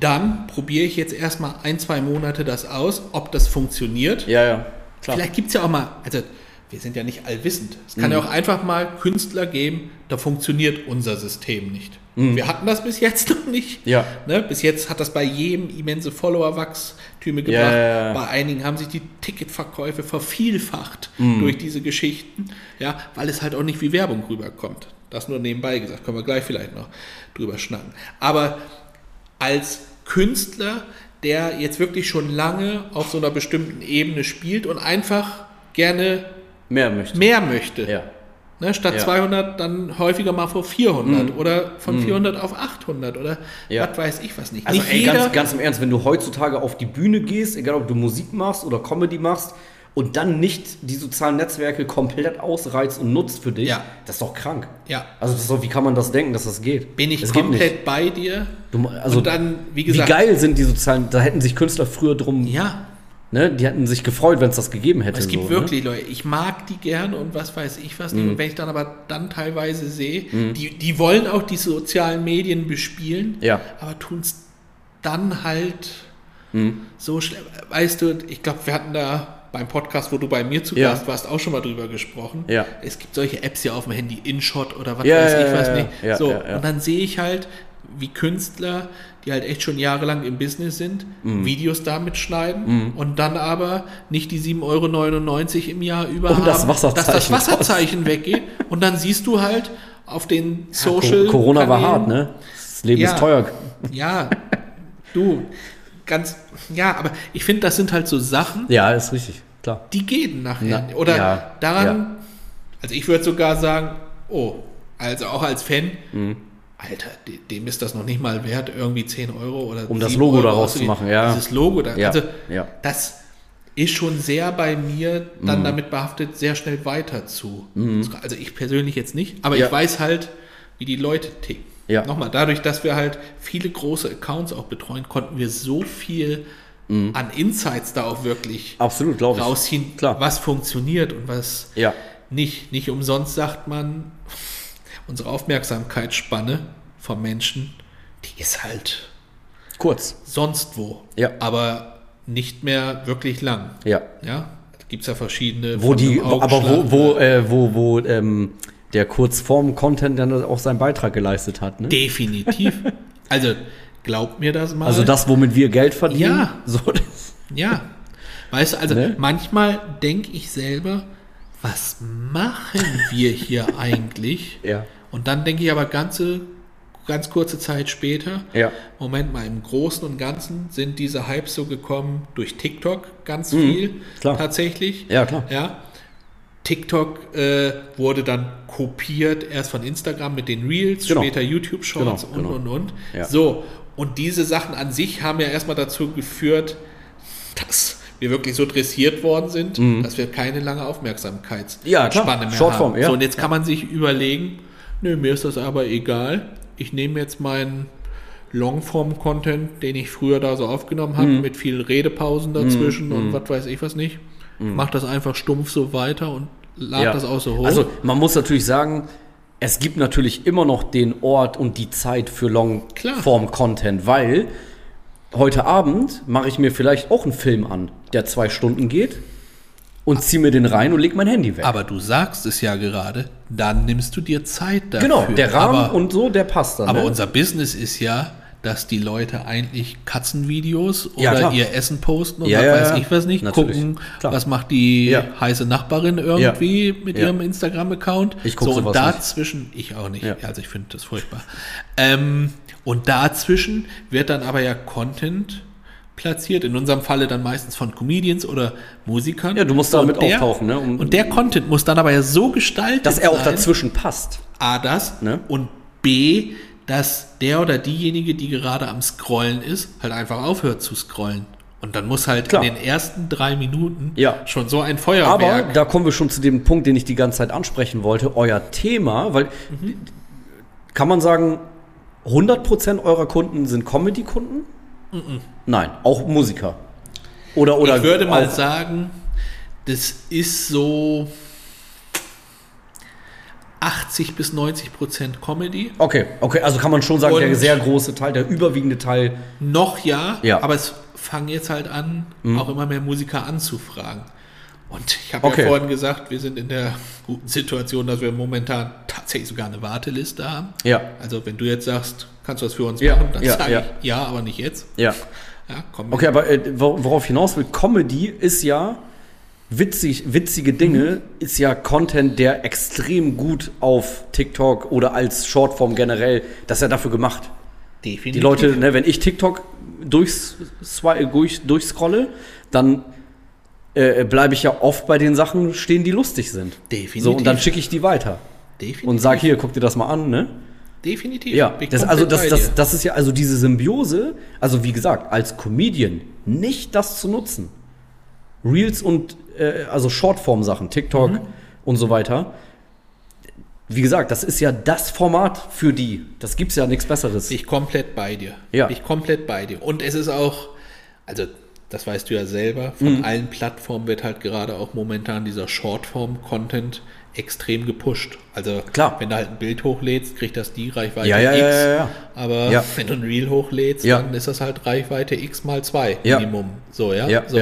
Dann probiere ich jetzt erstmal ein, zwei Monate das aus, ob das funktioniert. Ja, ja. Klar. Vielleicht gibt es ja auch mal, also wir sind ja nicht allwissend. Es kann Mhm. ja auch einfach mal Künstler geben, da funktioniert unser System nicht. Wir hatten das bis jetzt noch nicht. Mhm. Ja. Ne? Bis jetzt hat das bei jedem immense Follower-Wachstüme gebracht. Ja. Bei einigen haben sich die Ticketverkäufe vervielfacht Mhm. durch diese Geschichten, ja, weil es halt auch nicht wie Werbung rüberkommt. Das nur nebenbei gesagt, können wir gleich vielleicht noch drüber schnacken. Aber als Künstler, der jetzt wirklich schon lange auf so einer bestimmten Ebene spielt und einfach gerne Mehr möchte. mehr möchte. Ja. Ne, statt Ja. 200 dann häufiger mal vor 400 oder von 400 auf 800 oder Ja. was weiß ich was nicht. Also nicht ey, jeder, ganz, ganz im Ernst, wenn du heutzutage auf die Bühne gehst, egal ob du Musik machst oder Comedy machst und dann nicht die sozialen Netzwerke komplett ausreizt und nutzt für dich, Ja. das ist doch krank. ja, Also doch, wie kann man das denken, dass das geht? bin ich das komplett bei dir. Du, also und dann, wie wie gesagt, geil sind die sozialen, da hätten sich Künstler früher drum, ja, ne, die hätten sich gefreut, wenn es das gegeben hätte. es gibt so, wirklich Leute, ich mag die gerne und was weiß ich was Mhm. nicht. Und wenn ich dann aber dann teilweise sehe, die, die wollen auch die sozialen Medien bespielen, Ja. Mhm. aber tun es dann halt so schlimm. Weißt du, ich glaube, wir hatten da beim Podcast, wo du bei mir zu Ja. Gast warst, auch schon mal drüber gesprochen. Ja. Es gibt solche Apps hier auf dem Handy, InShot oder was Ja, weiß ja, ich was ja, nicht. ja, so, ja, ja. und dann sehe ich halt, wie Künstler, die halt echt schon jahrelang im Business sind, Mhm. Videos damit schneiden und dann aber nicht die 7,99 Euro im Jahr über Und das haben, Wasserzeichen dass das Wasserzeichen weggeht. Und dann siehst du halt auf den Social. Co- Corona war Kanälen- hart, ne? Das Leben Ja. ist teuer. Ja, du, ganz, ja, aber ich finde, das sind halt so Sachen, Ja, ist richtig, klar. die gehen nachher. Na, Oder ja, daran, ja. also ich würde sogar sagen, oh, also auch als Fan, Mhm. Alter, de- dem ist das noch nicht mal wert, irgendwie 10 Euro oder Um das 7 Logo Euro daraus zu machen, ja. Dieses Logo da, Ja, also ja. das ist schon sehr bei mir dann damit behaftet, sehr schnell weiter zu. Also ich persönlich jetzt nicht, aber Ja. ich weiß halt, wie die Leute ticken. Ja. Nochmal, dadurch, dass wir halt viele große Accounts auch betreuen, konnten wir so viel Mhm. an Insights da auch wirklich Absolut, glaube ich. rausziehen, Klar. was funktioniert und was Ja. nicht. Nicht umsonst sagt man, unsere Aufmerksamkeitsspanne vom Menschen, die ist halt Kurz. sonst wo. Ja. Aber nicht mehr wirklich lang. Ja. Ja, gibt es ja verschiedene. Wo von die, aber wo, wo, äh, wo, wo ähm, der Kurzform-Content dann auch seinen Beitrag geleistet hat. Ne? Definitiv. Also, glaubt mir das mal. Also das, womit wir Geld verdienen. Ja. So, das, Ja. Weißt du, also Ne? manchmal denke ich selber, was machen wir hier eigentlich? Ja. Und dann denke ich aber ganze, ganz kurze Zeit später, Ja. Moment mal, im Großen und Ganzen sind diese Hypes so gekommen durch TikTok ganz viel Mhm. klar. tatsächlich. Ja, klar. Ja. TikTok äh, wurde dann kopiert, erst von Instagram mit den Reels, Genau. später YouTube Shorts Genau, und genau. und und. Ja. So, und diese Sachen an sich haben ja erstmal dazu geführt, dass wir wirklich so dressiert worden sind, dass wir keine lange Aufmerksamkeitsspanne Mhm. Ja, mehr Shortform, haben. ja. So, und jetzt kann man sich überlegen, nö, mir ist das aber egal. Ich nehme jetzt meinen Longform-Content, den ich früher da so aufgenommen habe, Mhm. mit vielen Redepausen dazwischen und was weiß ich was nicht. Mach das einfach stumpf so weiter und lad Mhm. ja. das auch so hoch. Also man muss natürlich sagen, es gibt natürlich immer noch den Ort und die Zeit für Longform-Content, weil heute Abend mache ich mir vielleicht auch einen Film an, der zwei Stunden geht und ziehe mir den rein und leg mein Handy weg. aber du sagst es ja gerade, dann nimmst du dir Zeit dafür. genau, der Rahmen aber, und so, der passt dann. aber ne? unser Business ist ja, dass die Leute eigentlich Katzenvideos Ja, oder klar. ihr Essen posten und Ja, ja, weiß ja. ich was nicht, Natürlich. gucken, Klar. was macht die Ja. heiße Nachbarin irgendwie mit Ja. ihrem Instagram-Account. Ich guck so, und sowas nicht. dazwischen, ich auch nicht, Ja. also ich finde das furchtbar. Ähm, und dazwischen wird dann aber ja Content platziert, in unserem Falle dann meistens von Comedians oder Musikern. Ja, du musst damit und der- auftauchen, ne, um- und der Content muss dann aber ja so gestaltet dass er auch sein, dazwischen passt. A, das Ne? und B, dass der oder diejenige, die gerade am Scrollen ist, halt einfach aufhört zu scrollen. Und dann muss halt Klar. in den ersten drei Minuten Ja. schon so ein Aber Feuerwerk. da kommen wir schon zu dem Punkt, den ich die ganze Zeit ansprechen wollte. Euer Thema, weil kann man sagen, 100% eurer Kunden sind Comedy-Kunden? Nein, auch Musiker. Oder, oder ich würde mal sagen, das ist so 80 bis 90 Prozent Comedy. Okay, okay, also kann man schon sagen, der Und- sehr große Teil, der überwiegende Teil. Noch ja, Ja. Mhm. aber es fangen jetzt halt an, auch immer mehr Musiker anzufragen. Und ich habe Okay. ja vorhin gesagt, wir sind in der guten Situation, dass wir momentan tatsächlich sogar eine Warteliste haben. Ja. Also wenn du jetzt sagst, kannst du das für uns Ja, machen, dann ja, sage ja. ich ja, aber nicht jetzt. Ja. Ja. Okay, aber äh, wor- worauf hinaus will, Comedy ist ja witzig, witzige Dinge, ist ja Content, der extrem gut auf TikTok oder als Shortform generell, das ist ja dafür gemacht. Definitiv. Die Leute, ne, wenn ich TikTok durchs, durch, durchscrolle, dann äh, bleibe ich ja oft bei den Sachen stehen, die lustig sind. Definitiv. So, und dann schicke ich die weiter. Definitiv. Und sag hier, guck dir das mal an, ne? Definitiv. Ja, das, also das, das, das ist ja also diese Symbiose, also wie gesagt, als Comedian nicht das zu nutzen. Reels und äh, also Shortform-Sachen, TikTok Mhm. und so weiter. Wie gesagt, das ist ja das Format für die. Das gibt's ja nichts Besseres. Bin ich komplett bei dir. Ja. Bin ich komplett bei dir. Und es ist auch, also das weißt du ja selber, von Mhm. allen Plattformen wird halt gerade auch momentan dieser Shortform-Content extrem gepusht. Also Klar. wenn du halt ein Bild hochlädst, kriegt das die Reichweite Ja, ja, X. ja. Aber wenn du ein Reel hochlädst, dann ist das halt Reichweite X mal 2 Ja. Minimum. So, ja. So,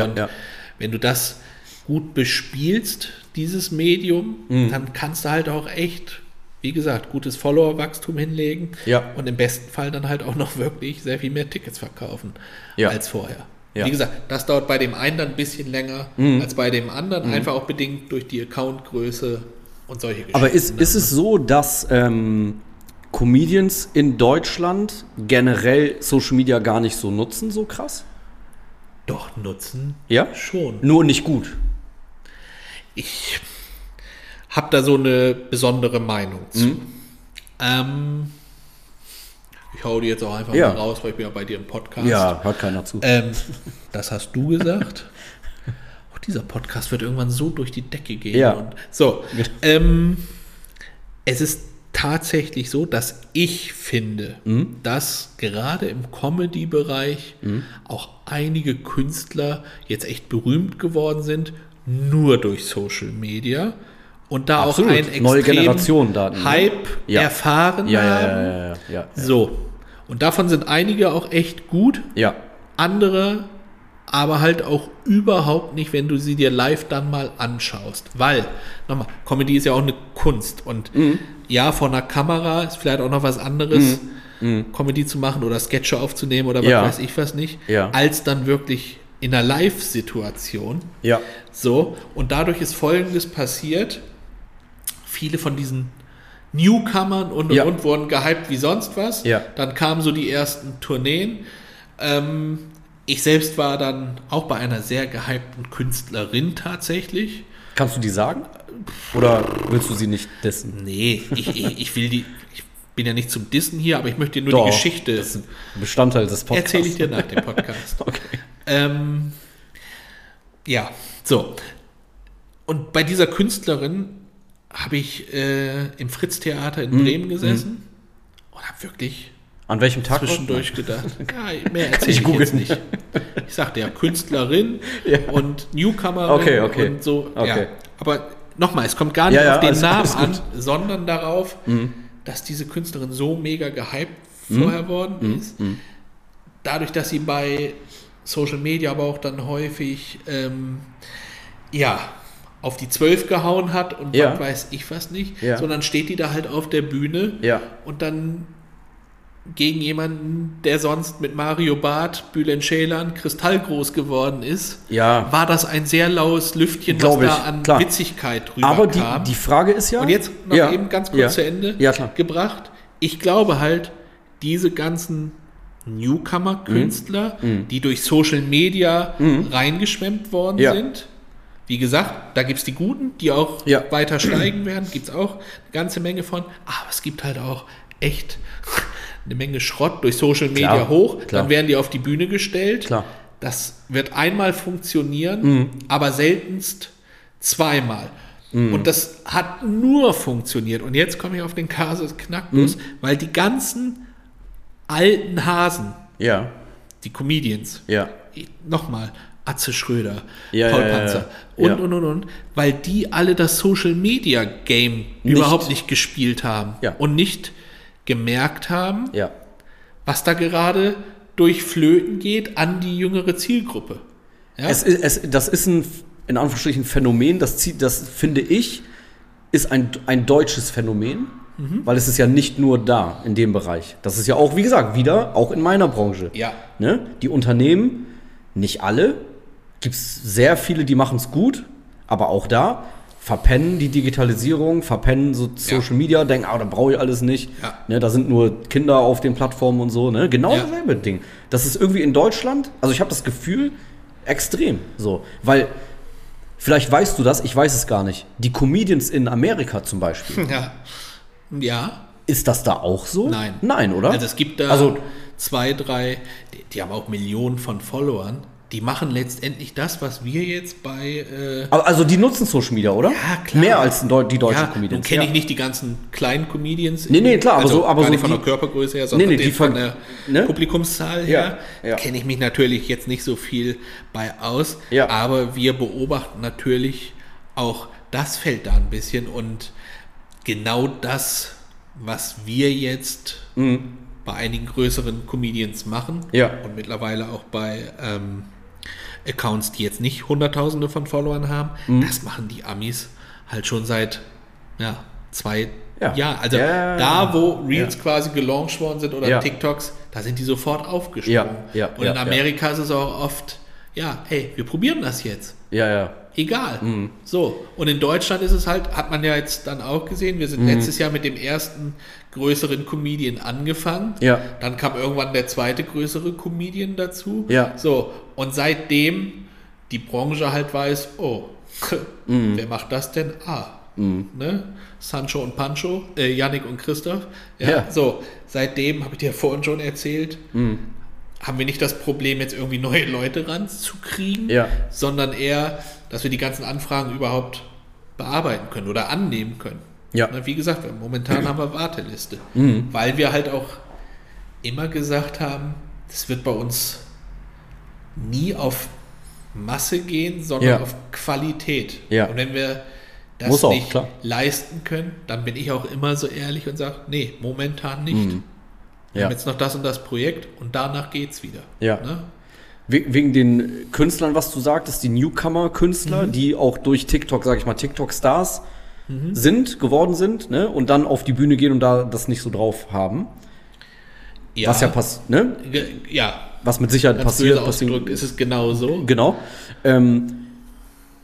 wenn du das gut bespielst, dieses Medium, Mhm. dann kannst du halt auch echt, wie gesagt, gutes Followerwachstum hinlegen Ja. und im besten Fall dann halt auch noch wirklich sehr viel mehr Tickets verkaufen als vorher. Ja. Mhm. Wie gesagt, das dauert bei dem einen dann ein bisschen länger als bei dem anderen, einfach auch bedingt durch die Accountgröße und solche Geschichten. Aber ist, ist es so, dass ähm, Comedians in Deutschland generell Social Media gar nicht so nutzen, so krass? Doch nutzen Ja? schon. Nur nicht gut. Ich habe da so eine besondere Meinung zu. Mhm. Ähm, ich hau die jetzt auch einfach Ja. mal raus, weil ich bin ja bei dir im Podcast. Ja, hört keiner zu. Ähm, das hast du gesagt. Dieser Podcast wird irgendwann so durch die Decke gehen. Ja. Und so, ähm, es ist tatsächlich so, dass ich finde, Mhm. dass gerade im Comedy-Bereich auch einige Künstler jetzt echt berühmt geworden sind, nur durch Social Media. Und da Absolut. auch ein extrem Neue Generation da, ne? Hype Ja. erfahren ja, haben. ja, ja, ja, ja. So. Und davon sind einige auch echt gut, Ja, andere aber halt auch überhaupt nicht, wenn du sie dir live dann mal anschaust. Weil, nochmal, Comedy ist ja auch eine Kunst. Und Mhm. ja, vor einer Kamera ist vielleicht auch noch was anderes, Comedy zu machen oder Sketche aufzunehmen oder was Mhm. Ja. weiß ich was nicht, Ja. als dann wirklich in einer Live-Situation. ja. So, und dadurch ist Folgendes passiert. Viele von diesen Newcomern und, und, Ja. und wurden gehypt wie sonst was. Ja. Dann kamen so die ersten Tourneen. Ähm, ich selbst war dann auch bei einer sehr gehypten Künstlerin tatsächlich. Kannst du die sagen? Oder willst du sie nicht dessen? Nee, ich, ich, ich will die, ich bin ja nicht zum Dissen hier, aber ich möchte dir nur Doch, die Geschichte Das ist Bestandteil des Podcasts. erzähle ich dir nach dem Podcast. Okay. Ähm, ja, so. Und bei dieser Künstlerin habe ich äh, im Fritz-Theater Mhm. in Bremen gesessen und habe wirklich An welchem Tag? zwischendurch gedacht, mehr ich erzähle ich, googeln. jetzt nicht. Ich sagte ja Künstlerin Ja. und Newcomerin Okay, okay. und so. Okay. Ja. Aber nochmal, es kommt gar nicht Ja, auf den alles- Namen alles an, sondern darauf, dass diese Künstlerin so mega gehypt vorher worden ist. Dadurch, dass sie bei Social Media aber auch dann häufig ähm, ja, auf die Zwölf gehauen hat und Ja. weiß ich was nicht, Ja. sondern steht die da halt auf der Bühne Ja. und dann gegen jemanden, der sonst mit Mario Barth, Bülent Ceylan, kristallgroß geworden ist, Ja. war das ein sehr laues Lüftchen, was Glaub ich, da an klar. Witzigkeit rüberkam. Aber die, die Frage ist ja. Und jetzt noch ja, eben ganz kurz ja, zu Ende gebracht. Ich glaube halt, diese ganzen Newcomer-Künstler, die durch Social Media reingeschwemmt worden Mhm. Sind, wie gesagt, da gibt es die Guten, die auch weiter steigen werden, gibt es auch eine ganze Menge von. Aber es gibt halt auch echt eine Menge Schrott durch Social Media Klar, hoch, klar. dann werden die auf die Bühne gestellt. Klar. Das wird einmal funktionieren, aber seltenst zweimal. Und das hat nur funktioniert. Und jetzt komme ich auf den Kasus Knacktus, weil die ganzen alten Hasen, Ja, die Comedians, ja. nochmal, Atze Schröder, Ja, Paul ja, ja, Panzer ja. und, und, und, und, weil die alle das Social Media Game überhaupt nicht gespielt haben und nicht gemerkt haben, Ja. was da gerade durch Flöten geht an die jüngere Zielgruppe. Ja? Es ist, es, das ist ein, in Anführungsstrichen, Phänomen, das, zieht, das finde ich, ist ein, ein deutsches Phänomen, weil es ist ja nicht nur da, in dem Bereich. Das ist ja auch, wie gesagt, wieder, auch in meiner Branche. ja. Ne? Die Unternehmen, nicht alle, gibt es sehr viele, die machen es gut, aber auch da verpennen die Digitalisierung, verpennen so Social Media, denken, ah, da brauche ich alles nicht. Ja. Ne, da sind nur Kinder auf den Plattformen und so. Ne? Genau Ja. dasselbe Ding. Das ist irgendwie in Deutschland, also ich habe das Gefühl, extrem so. Weil, vielleicht weißt du das, ich weiß es gar nicht. Die Comedians in Amerika zum Beispiel, Ja. Ja. ist das da auch so? Nein. Nein, oder? Also es gibt da Also- zwei, drei, die, die haben auch Millionen von Followern. Die machen letztendlich das, was wir jetzt bei äh, also die nutzen Social Media, oder? Ja, klar. Mehr als die Deu- die deutschen ja, nun Comedians. kenne ja. ich nicht die ganzen kleinen Comedians. Nee, nee, klar, aber also so- aber gar so nicht von der Körpergröße her, sondern Nee, nee, von ver- der ne? Publikumszahl her. Ja, ja. Kenne ich mich natürlich jetzt nicht so viel bei aus, Ja. aber wir beobachten natürlich auch das Feld da ein bisschen und genau das, was wir jetzt bei einigen größeren Comedians machen Mhm. Ja. und mittlerweile auch bei ähm, Accounts, die jetzt nicht Hunderttausende von Followern haben, Mhm. das machen die Amis halt schon seit ja, zwei Ja. Jahren. Also Ja, ja, ja. da, wo Reels quasi gelauncht worden sind oder Ja. TikToks, da sind die sofort aufgesprungen. Ja, ja, und ja, in ja. Amerika ist es auch oft, ja, hey, wir probieren das jetzt. Ja, ja. Egal. Mhm. So. Und in Deutschland ist es halt, hat man ja jetzt dann auch gesehen, wir sind Mhm. letztes Jahr mit dem ersten größeren Comedian angefangen. Ja. Dann kam irgendwann der zweite größere Comedian dazu. Ja. So. Und seitdem die Branche halt weiß, oh, Mhm. wer macht das denn? Ah. Ne? Sancho und Pancho, äh, Yannick und Christoph. Ja, Ja. So, seitdem, habe ich dir vorhin schon erzählt, Mhm. haben wir nicht das Problem, jetzt irgendwie neue Leute ranzukriegen, Ja. sondern eher, dass wir die ganzen Anfragen überhaupt bearbeiten können oder annehmen können. Ja. Wie gesagt, wir- momentan haben wir Warteliste, Mhm. weil wir halt auch immer gesagt haben, das wird bei uns nie auf Masse gehen, sondern Ja. auf Qualität. Ja. Und wenn wir das Muss auch, nicht klar. leisten können, dann bin ich auch immer so ehrlich und sage, nee, momentan nicht. Wir Mhm. Ja. haben jetzt noch das und das Projekt und danach geht's wieder. Ja. Ne? We- Wegen den Künstlern, was du sagtest, die Newcomer-Künstler, Mhm. die auch durch TikTok, sag ich mal, TikTok-Stars sind, geworden sind, ne? Und dann auf die Bühne gehen und da das nicht so drauf haben. Ja, Was ja passiert, ne? Ja, Was mit Sicherheit ganz passiert. ausgedrückt ist es genau so. Genau. Ähm,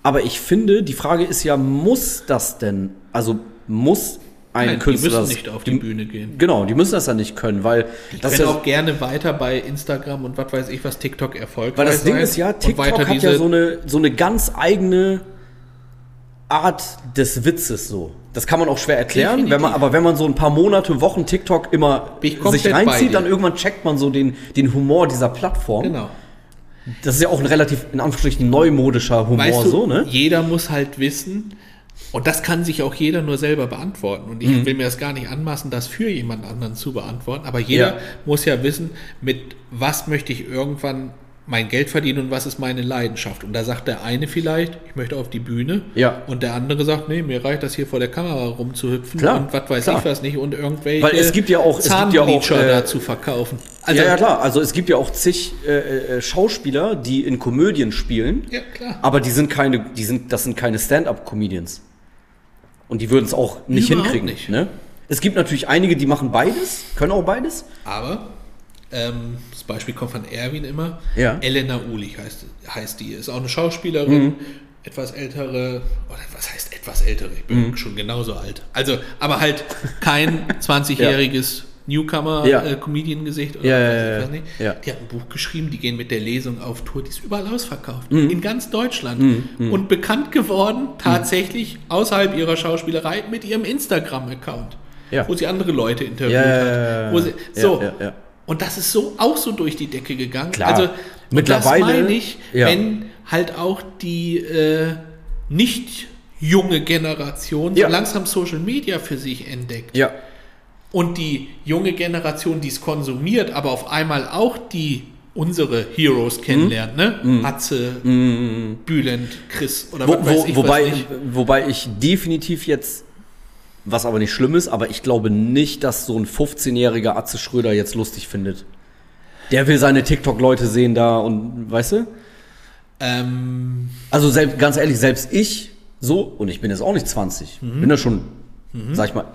aber ich finde, die Frage ist ja, muss das denn, also muss ein Nein, die Künstler müssen das- nicht auf die Bühne gehen. Genau, die müssen das ja nicht können, weil Die das können ja, auch gerne weiter bei Instagram und was weiß ich was TikTok erfolgreich weil das Ding ist ja, TikTok hat ja so eine, so eine ganz eigene Art des Witzes so. Das kann man auch schwer erklären, wenn man, aber wenn man so ein paar Monate, Wochen TikTok immer sich reinzieht, dann irgendwann checkt man so den, den Humor dieser Plattform. Genau. Das ist ja auch ein relativ, in Anführungsstrichen, neumodischer Humor Weißt du, so, ne? jeder muss halt wissen, und das kann sich auch jeder nur selber beantworten. Und ich Mhm. will mir das gar nicht anmaßen, das für jemand anderen zu beantworten. Aber jeder Ja. muss ja wissen, mit was möchte ich irgendwann mein Geld verdienen und was ist meine Leidenschaft. Und da sagt der eine vielleicht, ich möchte auf die Bühne. Ja. Und der andere sagt, nee, mir reicht das hier vor der Kamera rumzuhüpfen Klar, und was weiß klar. ich was nicht und irgendwelche Weil es gibt ja auch- es gibt ja auch, äh, da zu verkaufen. Also, ja, ja, klar. Also es gibt ja auch zig äh, äh, Schauspieler, die in Komödien spielen. Ja, klar. Aber die sind keine, die sind, das sind keine Stand-up-Comedians. Und die würden es auch nicht Überhaupt hinkriegen. nicht. Ne? Es gibt natürlich einige, die machen beides, können auch beides. Aber ähm, das Beispiel kommt von Erwin immer. Ja. Elena Ulich heißt, heißt die. Ist auch eine Schauspielerin, Mhm. etwas ältere, oder was heißt etwas ältere? Ich Mhm. bin schon genauso alt. Also, aber halt kein 20-jähriges Newcomer Ja. äh, Comedian-Gesicht oder Ja, was ja, ja, ich ja. was nicht. Ja. Die hat ein Buch geschrieben, die gehen mit der Lesung auf Tour, die ist überall ausverkauft. Mhm. In ganz Deutschland. Und bekannt geworden tatsächlich außerhalb ihrer Schauspielerei mit ihrem Instagram-Account. Wo sie andere Leute interviewt hat. ja, sie, Ja, so. Und das ist so auch so durch die Decke gegangen. Klar. Also Mittlerweile- das meine ich, ja. wenn halt auch die äh, nicht junge Generation Ja. so langsam Social Media für sich entdeckt Ja, und die junge Generation, die es konsumiert, aber auf einmal auch die unsere Heroes kennenlernt, ne? Atze, Bülent, Chris oder Wo, was weiß wo, ich wobei, was nicht. wobei ich definitiv jetzt, was aber nicht schlimm ist, aber ich glaube nicht, dass so ein 15-jähriger Atze Schröder jetzt lustig findet. Der will seine TikTok-Leute sehen da und, weißt du? Ähm, Also selbst, ganz ehrlich, selbst ich so, und ich bin jetzt auch nicht 20, Mhm. bin ja schon, sag ich mal,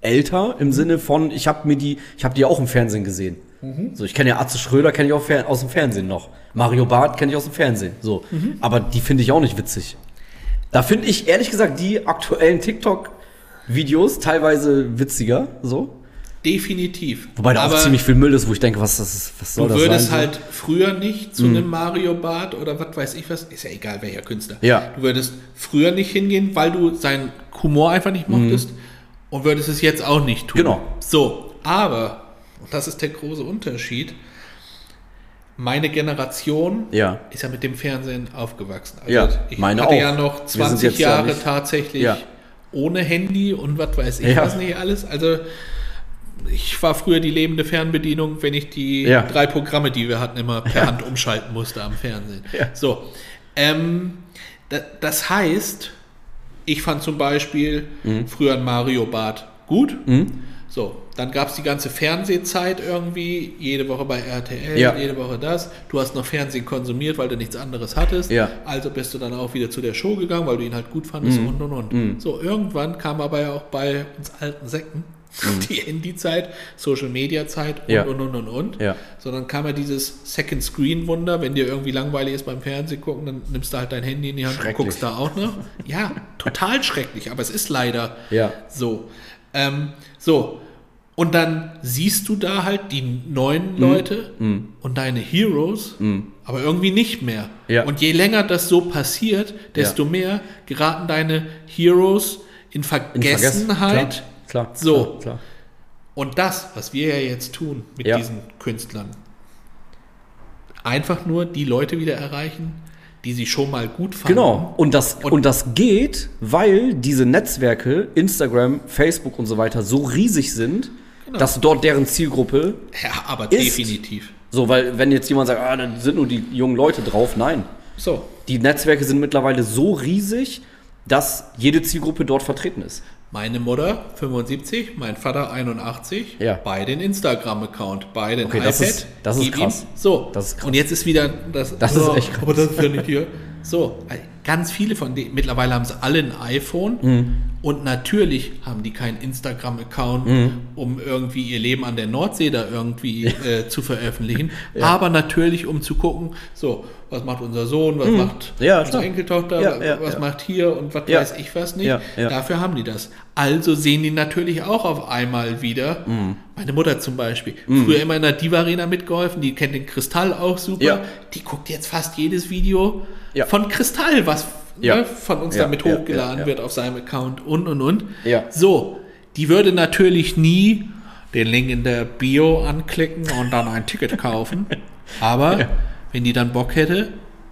älter im Sinne von, ich habe mir die, ich habe die auch im Fernsehen gesehen. Mhm. So, ich kenne ja Atze Schröder, kenne ich auch aus dem Fernsehen noch. Mario Barth kenne ich aus dem Fernsehen. So, Mhm. aber die finde ich auch nicht witzig. Da finde ich ehrlich gesagt die aktuellen TikTok-Videos teilweise witziger. So, definitiv. wobei da auch ziemlich viel Müll ist, wo ich denke, was das ist, was soll du das würdest sein? halt früher nicht zu einem Mario Bart oder was weiß ich was, ist ja egal welcher Künstler. Ja. Du würdest früher nicht hingehen, weil du seinen Humor einfach nicht mochtest und würdest es jetzt auch nicht tun. Genau. So, aber, und das ist der große Unterschied, meine Generation Ja. ist ja mit dem Fernsehen aufgewachsen. Also Ja, ich meine hatte auch. ja noch Wir sind 20 jetzt ja Jahre nicht- tatsächlich Ja. Ohne Handy und was weiß ich Ja. was nicht alles. Also ich war früher die lebende Fernbedienung, wenn ich die Ja. drei Programme, die wir hatten, immer per Hand umschalten musste am Fernsehen. Ja. So, ähm, da, das heißt, ich fand zum Beispiel Mhm. früher ein Mario Bart gut. So, dann gab es die ganze Fernsehzeit irgendwie, jede Woche bei RTL, Ja. jede Woche das. Du hast noch Fernsehen konsumiert, weil du nichts anderes hattest. Ja. Also bist du dann auch wieder zu der Show gegangen, weil du ihn halt gut fandest Mhm. und und und. So, irgendwann kam aber ja auch bei uns alten Säcken die Handyzeit, Social Media Zeit und Mhm. Ja. und und und und. Ja. So, dann kam ja dieses Second Screen Wunder, wenn dir irgendwie langweilig ist beim Fernsehen gucken, dann nimmst du halt dein Handy in die Hand und guckst da auch noch. Ja, total schrecklich, aber es ist leider Ja. so. Ähm, so. Und dann siehst du da halt die Mhm. neuen Leute und deine Heroes, aber irgendwie nicht mehr. Ja. Und je länger das so passiert, desto mehr geraten deine Heroes in In Vergessen- Vergessenheit. Klar, So. Klar, klar. Und das, was wir ja jetzt tun mit Ja. diesen Künstlern, einfach nur die Leute wieder erreichen, die sie schon mal gut fanden. Genau. Und das, Und- und, das geht, weil diese Netzwerke, Instagram, Facebook und so weiter, so riesig sind, Genau. dass dort deren Zielgruppe, Ja, aber Ist- definitiv. so, weil wenn jetzt jemand sagt, ah, dann sind nur die jungen Leute drauf, nein. So. Die Netzwerke sind mittlerweile so riesig, dass jede Zielgruppe dort vertreten ist. Meine Mutter 75, mein Vater 81, Ja. beide einen Instagram-Account, beide ein Okay, iPad. das ist- das ist ihm- krass. So, Das ist krass. und jetzt ist wieder das. Das ist echt krass. Aber das ist ja nicht hier. So, äh, ganz viele von denen, mittlerweile haben sie alle ein iPhone Mhm. Und natürlich haben die keinen Instagram-Account, Mhm. um irgendwie ihr Leben an der Nordsee da irgendwie äh, zu veröffentlichen, aber natürlich um zu gucken, so, was macht unser Sohn, was macht Mhm. Ja, unsere klar. Enkeltochter, Ja, wa- ja, was ja. macht hier und was Ja. weiß ich was nicht. Ja, ja. Dafür haben die das. Also sehen die natürlich auch auf einmal wieder. Mhm. Meine Mutter zum Beispiel. Früher immer in der Diva-Arena mitgeholfen, die kennt den Kristall auch super. Ja. Die guckt jetzt fast jedes Video Ja. von Kristall, was Ja. ne, von uns Ja, damit ja, hochgeladen ja, ja. wird auf seinem Account und und und. Ja. So, die würde natürlich nie den Link in der Bio anklicken und dann ein Ticket kaufen. Aber wenn die dann Bock hätte,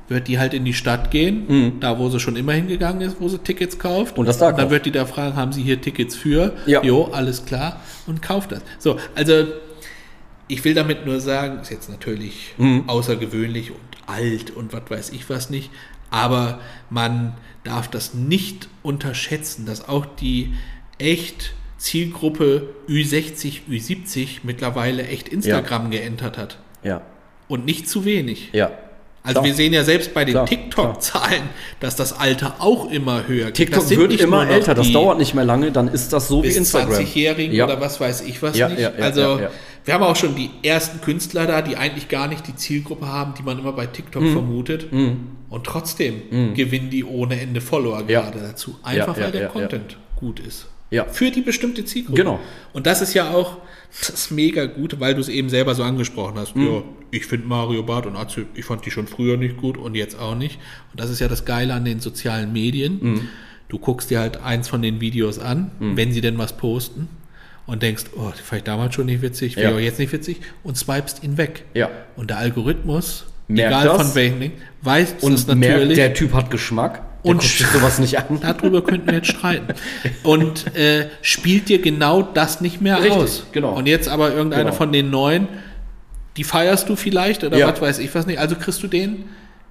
wird die halt in die Stadt gehen, da wo sie schon immer hingegangen ist, wo sie Tickets kauft. Mhm. Und das da dann kauft. wird die da fragen, haben sie hier Tickets für? Ja. Jo, alles klar. Und kauft das. So, also ich will damit nur sagen, ist jetzt natürlich Mhm. außergewöhnlich und alt und was weiß ich was nicht, aber man darf das nicht unterschätzen, dass auch die echt Zielgruppe Ü60, Ü70 mittlerweile echt Instagram geändert hat. Ja. Und nicht zu wenig. Ja. Also Klar. wir sehen ja selbst bei den TikTok-Zahlen, dass das Alter auch immer höher geht. TikTok wird immer älter, das dauert nicht mehr lange, dann ist das so wie Instagram. 20-Jährigen Ja. oder was weiß ich was Ja, nicht. ja, ja, also ja, ja. Wir haben auch schon die ersten Künstler da, die eigentlich gar nicht die Zielgruppe haben, die man immer bei TikTok Mhm. vermutet. Und trotzdem gewinnen die ohne Ende Follower Ja. gerade dazu. Einfach Ja, weil der. Content gut ist. Ja. Für die bestimmte Zielgruppe. Genau. Und das ist ja auch das mega gut, weil du es eben selber so angesprochen hast. Mhm. Ja, ich finde Mario Barth und Atze, ich fand die schon früher nicht gut und jetzt auch nicht. Und das ist ja das Geile an den sozialen Medien. Mhm. Du guckst dir halt eins von den Videos an, wenn sie denn was posten. Und denkst, oh, die fand ich damals schon nicht witzig, Ja. jetzt nicht witzig und swipest ihn weg. Ja. Und der Algorithmus, Merkt egal das von welchem Ding, weiß Und das merkt, natürlich. der Typ hat Geschmack. Der Und sich sowas nicht an. Darüber könnten wir jetzt streiten. Und äh, spielt dir genau das nicht mehr Richtig, aus. genau. Und jetzt aber irgendeiner Genau. von den neuen, die feierst du vielleicht oder Ja. was weiß ich was nicht. Also kriegst du den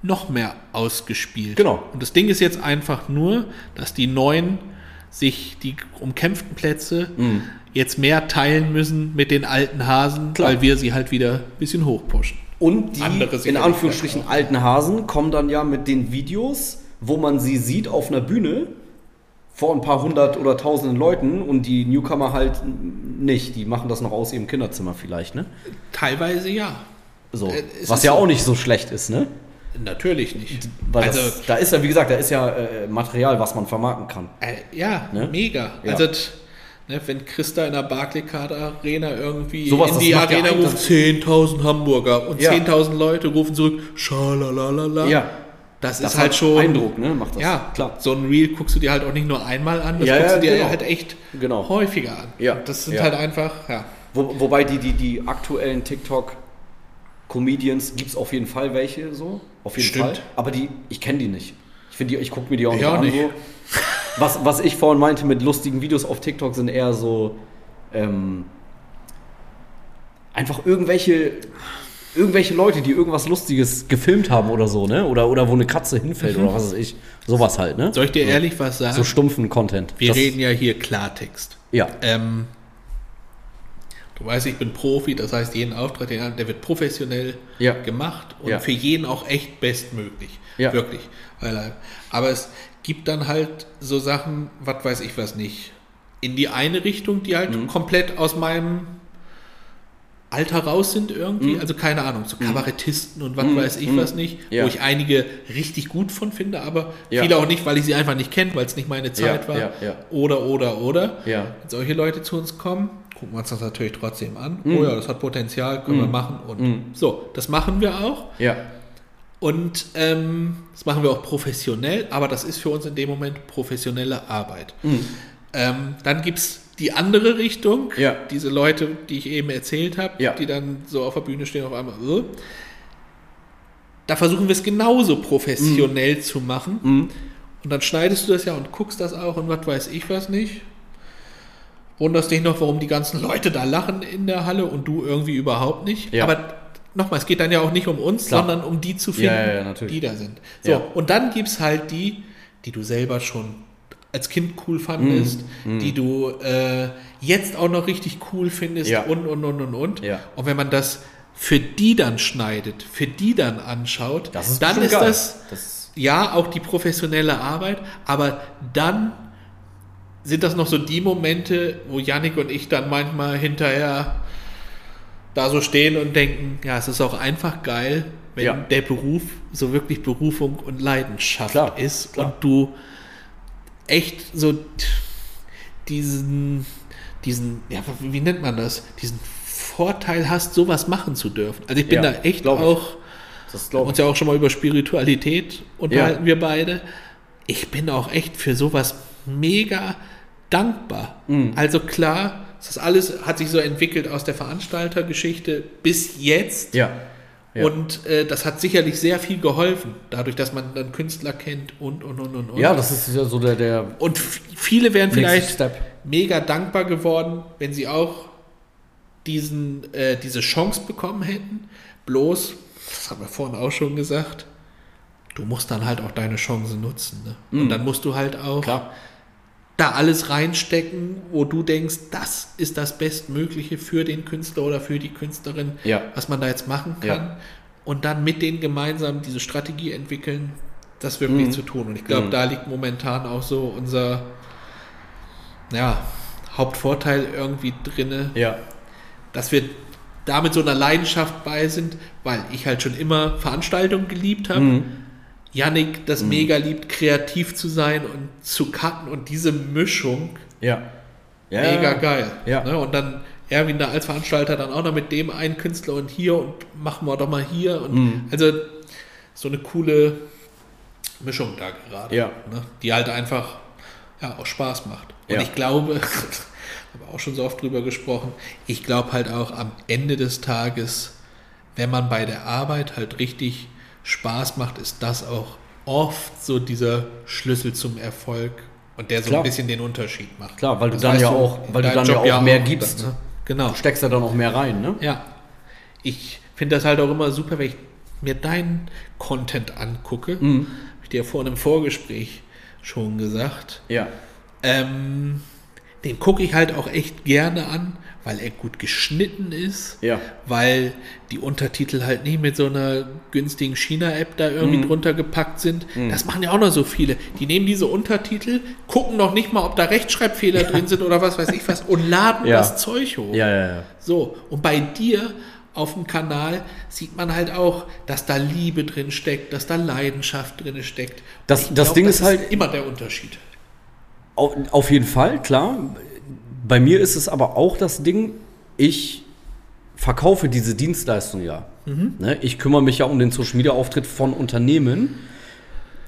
noch mehr ausgespielt. Genau. Und das Ding ist jetzt einfach nur, dass die neuen sich die umkämpften Plätze jetzt mehr teilen müssen mit den alten Hasen. Klar. weil wir sie halt wieder ein bisschen hochpushen. Und die, in sicherlich Anführungsstrichen, alten Hasen kommen dann ja mit den Videos, wo man sie sieht auf einer Bühne vor ein paar hundert oder tausenden Leuten und die Newcomer halt nicht. Die machen das noch aus ihrem Kinderzimmer vielleicht, ne? Teilweise ja. So. Äh, es Was ja so. auch nicht so schlecht ist, ne? Natürlich nicht. Weil also, das, da ist ja, wie gesagt, da ist ja äh, Material, was man vermarkten kann. Äh, ja, Ne? mega. Ja. Also, ne, wenn Christa in der Barclaycard Arena irgendwie Sowas, in die Arena ruft 10.000 Hamburger und Ja. 10.000 Leute rufen zurück, schalalala. Ja. Das, Das ist halt schon. Eindruck, ne? Macht das. Ja, klar. So ein Reel guckst du dir halt auch nicht nur einmal an, das Ja, guckst ja, du dir genau. halt echt Genau. häufiger an. Ja, Und Das sind halt einfach, ja. Wo, wobei die, die, die aktuellen TikTok-Comedians gibt es auf jeden Fall welche so. Auf jeden Stimmt. Fall. Aber die, ich kenne die nicht. Ich finde die, ich gucke mir die auch nicht Ja, an. nicht. So. Was, was ich vorhin meinte mit lustigen Videos auf TikTok sind eher so ähm, einfach irgendwelche irgendwelche Leute, die irgendwas Lustiges gefilmt haben oder so, ne? Oder, oder wo eine Katze hinfällt oder was weiß ich. Sowas halt, ne? Soll ich dir ehrlich was sagen? So stumpfen Content. Wir Das- reden ja hier Klartext. Ja. Ähm, du weißt, ich bin Profi, das heißt, jeden Auftritt, den, der wird professionell Ja. gemacht und Ja. für jeden auch echt bestmöglich. Ja. Wirklich. Er- aber es gibt dann halt so Sachen, was weiß ich was nicht, in die eine Richtung, die Mhm. halt komplett aus meinem Alter raus sind irgendwie, Mhm. also keine Ahnung, so Kabarettisten und was weiß ich was nicht, Ja. wo ich einige richtig gut von finde, aber Ja. viele auch nicht, weil ich sie einfach nicht kenne, weil es nicht meine Zeit war. ja, ja. Oder, oder, oder. Wenn solche Leute zu uns kommen, gucken wir uns das natürlich trotzdem an. Mhm. Oh ja, das hat Potenzial, können wir machen. Und so, das machen wir auch. Ja. Und ähm, das machen wir auch professionell, aber das ist für uns in dem Moment professionelle Arbeit. Mhm. Ähm, dann gibt es die andere Richtung, Ja. diese Leute, die ich eben erzählt habe, Ja. die dann so auf der Bühne stehen auf einmal. äh. Da versuchen wir es genauso professionell Mhm. zu machen. Und dann schneidest du das ja und guckst das auch und was weiß ich was nicht. Wunderst dich noch, warum die ganzen Leute da lachen in der Halle und du irgendwie überhaupt nicht. Ja. Aber nochmal, es geht dann ja auch nicht um uns, Klar. sondern um die zu finden, Ja, ja, die da sind. So, und dann gibt es halt die, die du selber schon als Kind cool fandest, Mhm. die du äh, jetzt auch noch richtig cool findest Ja. und, und, und, und, und. Ja. Und wenn man das für die dann schneidet, für die dann anschaut, ist dann ist das, Das- ja auch die professionelle Arbeit, aber dann sind das noch so die Momente, wo Yannick und ich dann manchmal hinterher da so stehen und denken, ja, es ist auch einfach geil, wenn Ja. der Beruf so wirklich Berufung und Leidenschaft Klar, ist klar. und du echt so diesen, diesen, ja, wie nennt man das? Diesen Vorteil hast, sowas machen zu dürfen. Also ich bin Ja, da echt auch, Das uns ja auch schon mal über Spiritualität unterhalten, Ja. wir beide. Ich bin auch echt für sowas mega dankbar. Mhm. Also klar, das alles hat sich so entwickelt aus der Veranstaltergeschichte bis jetzt. Ja. ja. Und äh, das hat sicherlich sehr viel geholfen, dadurch, dass man dann Künstler kennt und, und, und, und, und. ja, das ist ja so der, der und viele wären vielleicht Step. mega dankbar geworden, wenn sie auch diesen, äh, diese Chance bekommen hätten. Bloß, das haben wir vorhin auch schon gesagt, du musst dann halt auch deine Chancen nutzen. Ne? Und dann musst du halt auch Mhm. Klar. Da alles reinstecken, wo du denkst, das ist das Bestmögliche für den Künstler oder für die Künstlerin, Ja. was man da jetzt machen kann. Ja. Und dann mit denen gemeinsam diese Strategie entwickeln, das wirklich Mhm. zu tun. Und ich glaube, Mhm. da liegt momentan auch so unser ja, Hauptvorteil irgendwie drinne, Ja. dass wir da mit so einer Leidenschaft bei sind, weil ich halt schon immer Veranstaltungen geliebt habe. Mhm. Yannick das mega liebt, kreativ zu sein und zu cutten und diese Mischung Ja. ja. mega geil. Ja. Ne? Und dann Erwin da als Veranstalter dann auch noch mit dem einen Künstler und hier und machen wir doch mal hier. Und Mhm. Also so eine coole Mischung da gerade. Ja. Ne? Die halt einfach ja, auch Spaß macht. Und Ja. ich glaube, habe auch schon so oft drüber gesprochen. Ich glaube halt auch am Ende des Tages, wenn man bei der Arbeit halt richtig Spaß macht, ist das auch oft so dieser Schlüssel zum Erfolg und der so Klar. ein bisschen den Unterschied macht. Klar, weil du Das dann weißt ja du auch, weil du dann Job ja auch mehr gibst. ne? Genau. Du steckst da dann auch mehr rein, ne? Ja. Ich finde das halt auch immer super, wenn ich mir deinen Content angucke. Mhm. Habe ich dir vor einem Vorgespräch schon gesagt. Ja. Ähm, den gucke ich halt auch echt gerne an, weil er gut geschnitten ist. Ja. Weil die Untertitel halt nicht mit so einer günstigen China-App da irgendwie Mhm. drunter gepackt sind. Das machen ja auch noch so viele. Die nehmen diese Untertitel, gucken noch nicht mal, ob da Rechtschreibfehler drin sind oder was weiß ich was und laden Ja. das Zeug hoch. Ja, ja, ja. So, und bei dir auf dem Kanal sieht man halt auch, dass da Liebe drin steckt, dass da Leidenschaft drin steckt. Das- das Ding ist halt- immer der Unterschied. Auf, auf jeden Fall, klar. Bei mir ist es aber auch das Ding, ich verkaufe diese Dienstleistung ja. Ne, ich kümmere mich ja um den Social Media Auftritt von Unternehmen.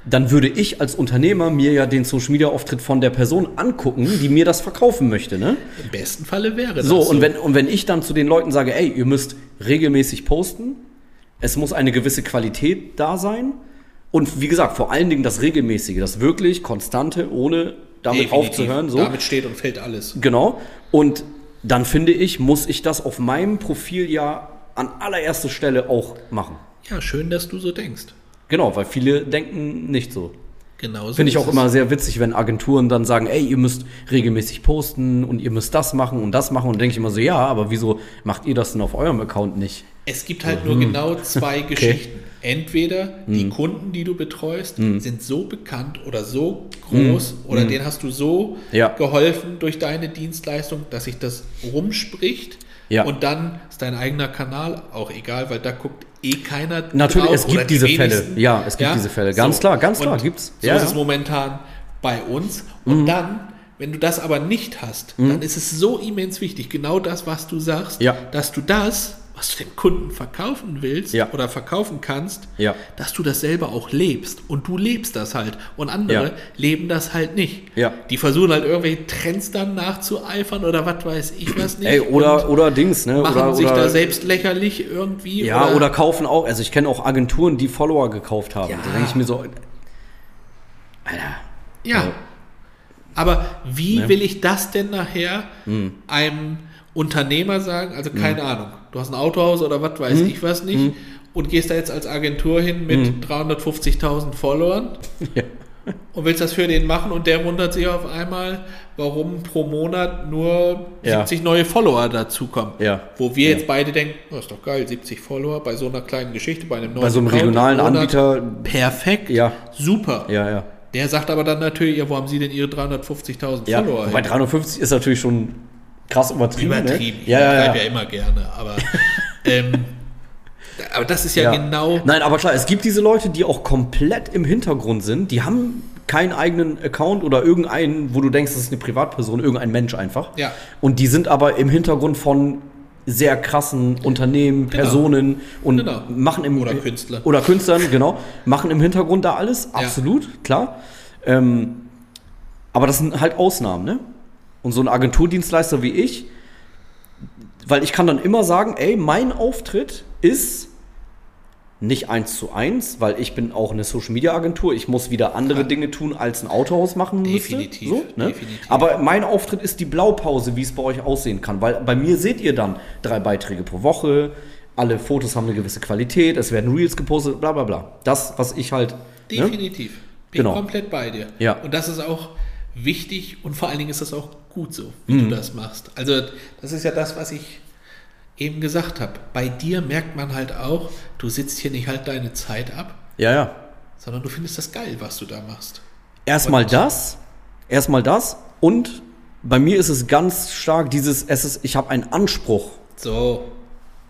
Dann würde ich als Unternehmer mir ja den Social Media Auftritt von der Person angucken, die mir das verkaufen möchte. Ne? Im besten Falle wäre das So, und wenn, und wenn ich dann zu den Leuten sage, ey, ihr müsst regelmäßig posten, es muss eine gewisse Qualität da sein und wie gesagt, vor allen Dingen das Regelmäßige, das wirklich Konstante, ohne damit Definitiv. aufzuhören. So. Damit steht und fällt alles. Genau. Und dann finde ich, muss ich das auf meinem Profil ja an allererster Stelle auch machen. Ja, schön, dass du so denkst. Genau, weil viele denken nicht so. Genauso Finde ich auch immer sehr witzig, wenn Agenturen dann sagen, ey, ihr müsst regelmäßig posten und ihr müsst das machen und das machen. Und denke ich immer so, ja, aber wieso macht ihr das denn auf eurem Account nicht? Es gibt halt nur genau zwei Geschichten. Entweder die Kunden, die du betreust, sind so bekannt oder so groß oder denen hast du so Ja. geholfen durch deine Dienstleistung, dass sich das rumspricht. Ja. Und dann ist dein eigener Kanal auch egal, weil da guckt eh keiner Natürlich, drauf es gibt die diese Fälle. wenigsten. Ja, es gibt diese Fälle. Ganz klar, ganz klar, Und gibt's. So Ja, ist ja. es momentan bei uns. Mhm. Und dann, wenn du das aber nicht hast, dann ist es so immens wichtig, genau das, was du sagst, Ja. dass du das, was du dem Kunden verkaufen willst Ja. oder verkaufen kannst, Ja. dass du das selber auch lebst. Und du lebst das halt. Und andere Ja. leben das halt nicht. Ja. Die versuchen halt irgendwelche Trends dann nachzueifern oder was weiß ich was nicht. Ey, oder, oder Dings, ne? machen oder, sich oder, da selbst lächerlich irgendwie. Ja, oder, kaufen auch. Also ich kenne auch Agenturen, die Follower gekauft haben. Ja. Da denke ich mir so, Alter. Ja. Aber wie Ne? will ich das denn nachher Hm. einem Unternehmer sagen? Also keine Ahnung. Du hast ein Autohaus oder was weiß Hm. ich was nicht und gehst da jetzt als Agentur hin mit 350.000 Followern Ja. und willst das für den machen und der wundert sich auf einmal, warum pro Monat nur Ja. 70 neue Follower dazukommen. Ja. Wo wir Ja. jetzt beide denken, oh, ist doch geil, 70 Follower bei so einer kleinen Geschichte, bei einem neuen Bei so einem Account regionalen. Anbieter. Perfekt. Ja. Super. Ja, ja. Der sagt aber dann natürlich, ja, wo haben Sie denn Ihre 350.000 Ja, Follower? wobei 350 ist natürlich schon krass übertrieben. Übertrieben. Ne? Ich Ja, ja, ja. ja immer gerne, aber, ähm, aber das ist ja, Ja. genau. Nein, aber klar, es gibt diese Leute, die auch komplett im Hintergrund sind. Die haben keinen eigenen Account oder irgendeinen, wo du denkst, das ist eine Privatperson, irgendein Mensch einfach. Ja. Und die sind aber im Hintergrund von sehr krassen Unternehmen, Personen und Genau. machen im Oder Künstler. oder Künstlern, genau, machen im Hintergrund da alles, absolut, klar. Ähm, aber das sind halt Ausnahmen, ne? Und so ein Agenturdienstleister wie ich, weil ich kann dann immer sagen, ey, mein Auftritt ist nicht eins zu eins, weil ich bin auch eine Social Media Agentur. Ich muss wieder andere Dinge tun, als ein Autohaus machen müsste. Definitiv, So, ne? definitiv. Aber mein Auftritt ist die Blaupause, wie es bei euch aussehen kann. Weil bei mir seht ihr dann drei Beiträge pro Woche, alle Fotos haben eine gewisse Qualität, es werden Reels gepostet, bla bla bla. Das, was ich halt. Ne? Definitiv. Bin Genau. komplett bei dir. Ja. Und das ist auch wichtig und vor allen Dingen ist das auch gut so, wie Mhm. du das machst. Also, das ist ja das, was ich eben gesagt habe. Bei dir merkt man halt auch, du sitzt hier nicht halt deine Zeit ab, Ja, ja. sondern du findest das geil, was du da machst. Erstmal Und- das, erstmal das und bei mir ist es ganz stark dieses, es ist, ich habe einen Anspruch So,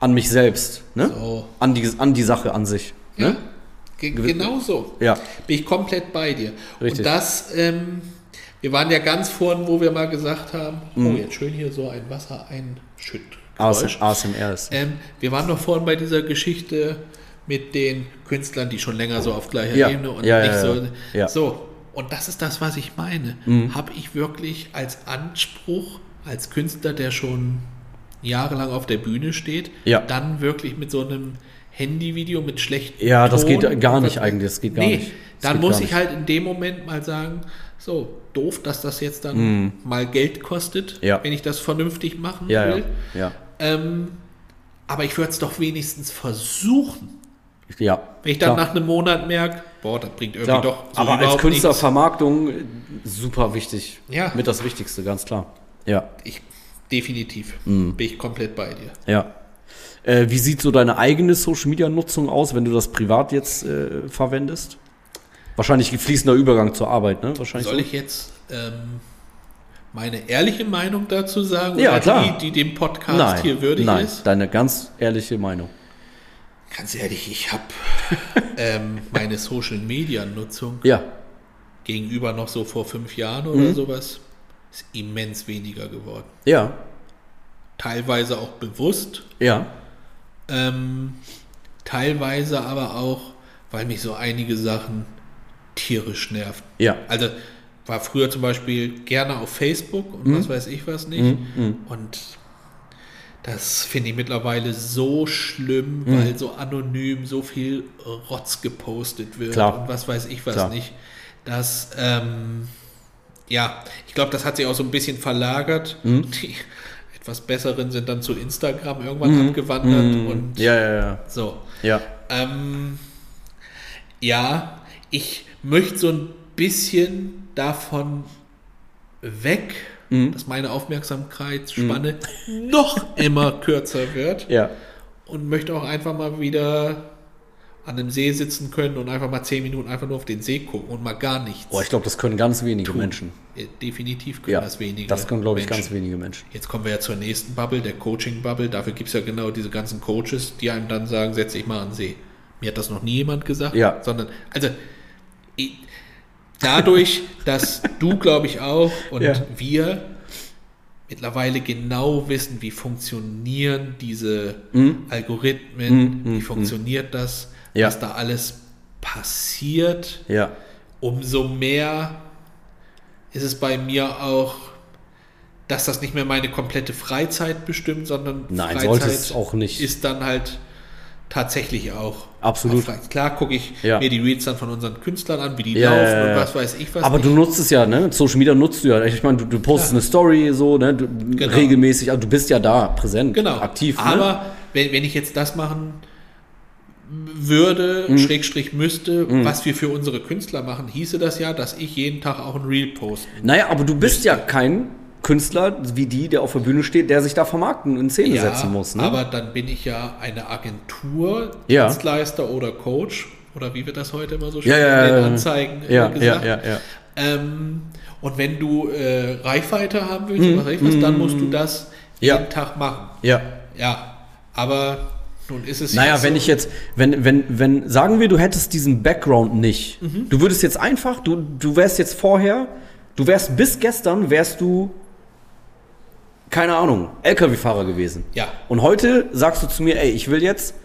an mich selbst, ne? So. An, die, an die Sache an sich. ja. Ne? Ge genau so. Ja. Bin ich komplett bei dir. Richtig. Und das, ähm, wir waren ja ganz vorhin, wo wir mal gesagt haben, Mhm. oh, jetzt schön hier so ein Wasser einschütt. AS- ASMR ist. Ähm, wir waren noch vorhin bei dieser Geschichte mit den Künstlern, die schon länger so auf gleicher Ja. Ebene und Ja, nicht ja, so. Mhm. So, und das ist das, was ich meine. Habe ich wirklich als Anspruch als Künstler, der schon jahrelang auf der Bühne steht, Ja. dann wirklich mit so einem Handyvideo mit schlechten Ja, das Ton geht gar nicht was- eigentlich, das geht gar nee, nicht. Das Dann muss ich halt in dem Moment mal sagen, so, doof, dass das jetzt dann mal Geld kostet. Ja. wenn ich das vernünftig machen Ja, will. ja. Ähm, aber ich würde es doch wenigstens versuchen. Ja. Wenn ich dann klar. nach einem Monat merke, boah, das bringt irgendwie Klar. doch so Aber als überhaupt Künstler nichts. Vermarktung super wichtig. Ja. Mit das Wichtigste, ganz klar. Ja, Ich, definitiv. Mhm. Bin ich komplett bei dir. ja. Äh, wie sieht so deine eigene Social Media Nutzung aus, wenn du das privat jetzt äh, verwendest? Wahrscheinlich fließender Übergang zur Arbeit, ne? Wahrscheinlich Soll so. ich jetzt ähm, meine ehrliche Meinung dazu sagen? Ja, oder klar. Die, die dem Podcast Nein, hier würdig nein, ist? deine ganz ehrliche Meinung. Ganz ehrlich, ich habe ähm, meine Social Media Nutzung Ja, gegenüber noch so vor fünf Jahren Mhm. oder sowas ist immens weniger geworden. ja, Teilweise auch bewusst, ja, ähm, teilweise aber auch, weil mich so einige Sachen tierisch nerven. ja. Also war früher zum Beispiel gerne auf Facebook und Mhm. was weiß ich was nicht. Und das finde ich mittlerweile so schlimm, Mhm. weil so anonym so viel Rotz gepostet wird Klar. und was weiß ich was Klar. nicht. Dass, ähm, ja, ich glaube, das hat sich auch so ein bisschen verlagert. Mhm. Die etwas besseren sind dann zu Instagram irgendwann abgewandert und Mhm. Ja, ja, ja. so. Ja, Ähm, ja, ich möchte so ein bisschen davon weg, Mhm. dass meine Aufmerksamkeitsspanne noch immer kürzer wird ja. und möchte auch einfach mal wieder an einem See sitzen können und einfach mal zehn Minuten einfach nur auf den See gucken und mal gar nichts. Boah, ich glaube, das können ganz wenige Menschen. Ja, Definitiv können Ja, das wenige. das können, glaube ich, Menschen. ganz wenige Menschen. Jetzt kommen wir ja zur nächsten Bubble, der Coaching-Bubble. Dafür gibt es ja genau diese ganzen Coaches, die einem dann sagen, setz dich mal an den See. Mir hat das noch nie jemand gesagt. Ja. Sondern, also, ich, dadurch, dass du, glaube ich, auch und Ja. wir mittlerweile genau wissen, wie funktionieren diese Algorithmen, wie funktioniert das, Mhm. Ja. was da alles passiert Ja, umso mehr ist es bei mir auch, dass das nicht mehr meine komplette Freizeit bestimmt, sondern Nein, Freizeit auch nicht. ist dann halt tatsächlich auch. Absolut. Freizeit. Klar gucke ich Ja. mir die Reads dann von unseren Künstlern an, wie die Ja, laufen ja, und was weiß ich was. aber nicht. du nutzt es ja, ne? Social Media nutzt du ja. Ich meine, du, du postest eine Story so, ne? Du, Regelmäßig, also du bist ja da, präsent, genau. aktiv. Ne? Aber wenn, wenn ich jetzt das machen würde, Mhm. Schrägstrich müsste, was wir für unsere Künstler machen, hieße das ja, dass ich jeden Tag auch ein Reel posten Naja, aber du bist ja kein Künstler wie die, der auf der Bühne steht, der sich da vermarkten und in Szene setzen muss. Ne? Aber dann bin ich ja eine Agentur, Ja. Dienstleister oder Coach oder wie wird das heute immer so schön Ja, ja, in den ja. Anzeigen ja, ja, gesagt. ja, ja. Ähm, und wenn du äh, Reichweite haben willst, oder was was, dann musst du das Mhm. Ja. jeden Tag machen. ja. Ja, aber nun ist es Naja, wenn so, ich jetzt, wenn, wenn, wenn, sagen wir, du hättest diesen Background nicht. Mhm. Du würdest jetzt einfach, du, du wärst jetzt vorher, du wärst bis gestern, wärst du, keine Ahnung, LKW-Fahrer gewesen. Ja. Und heute sagst du zu mir, ey, ich will jetzt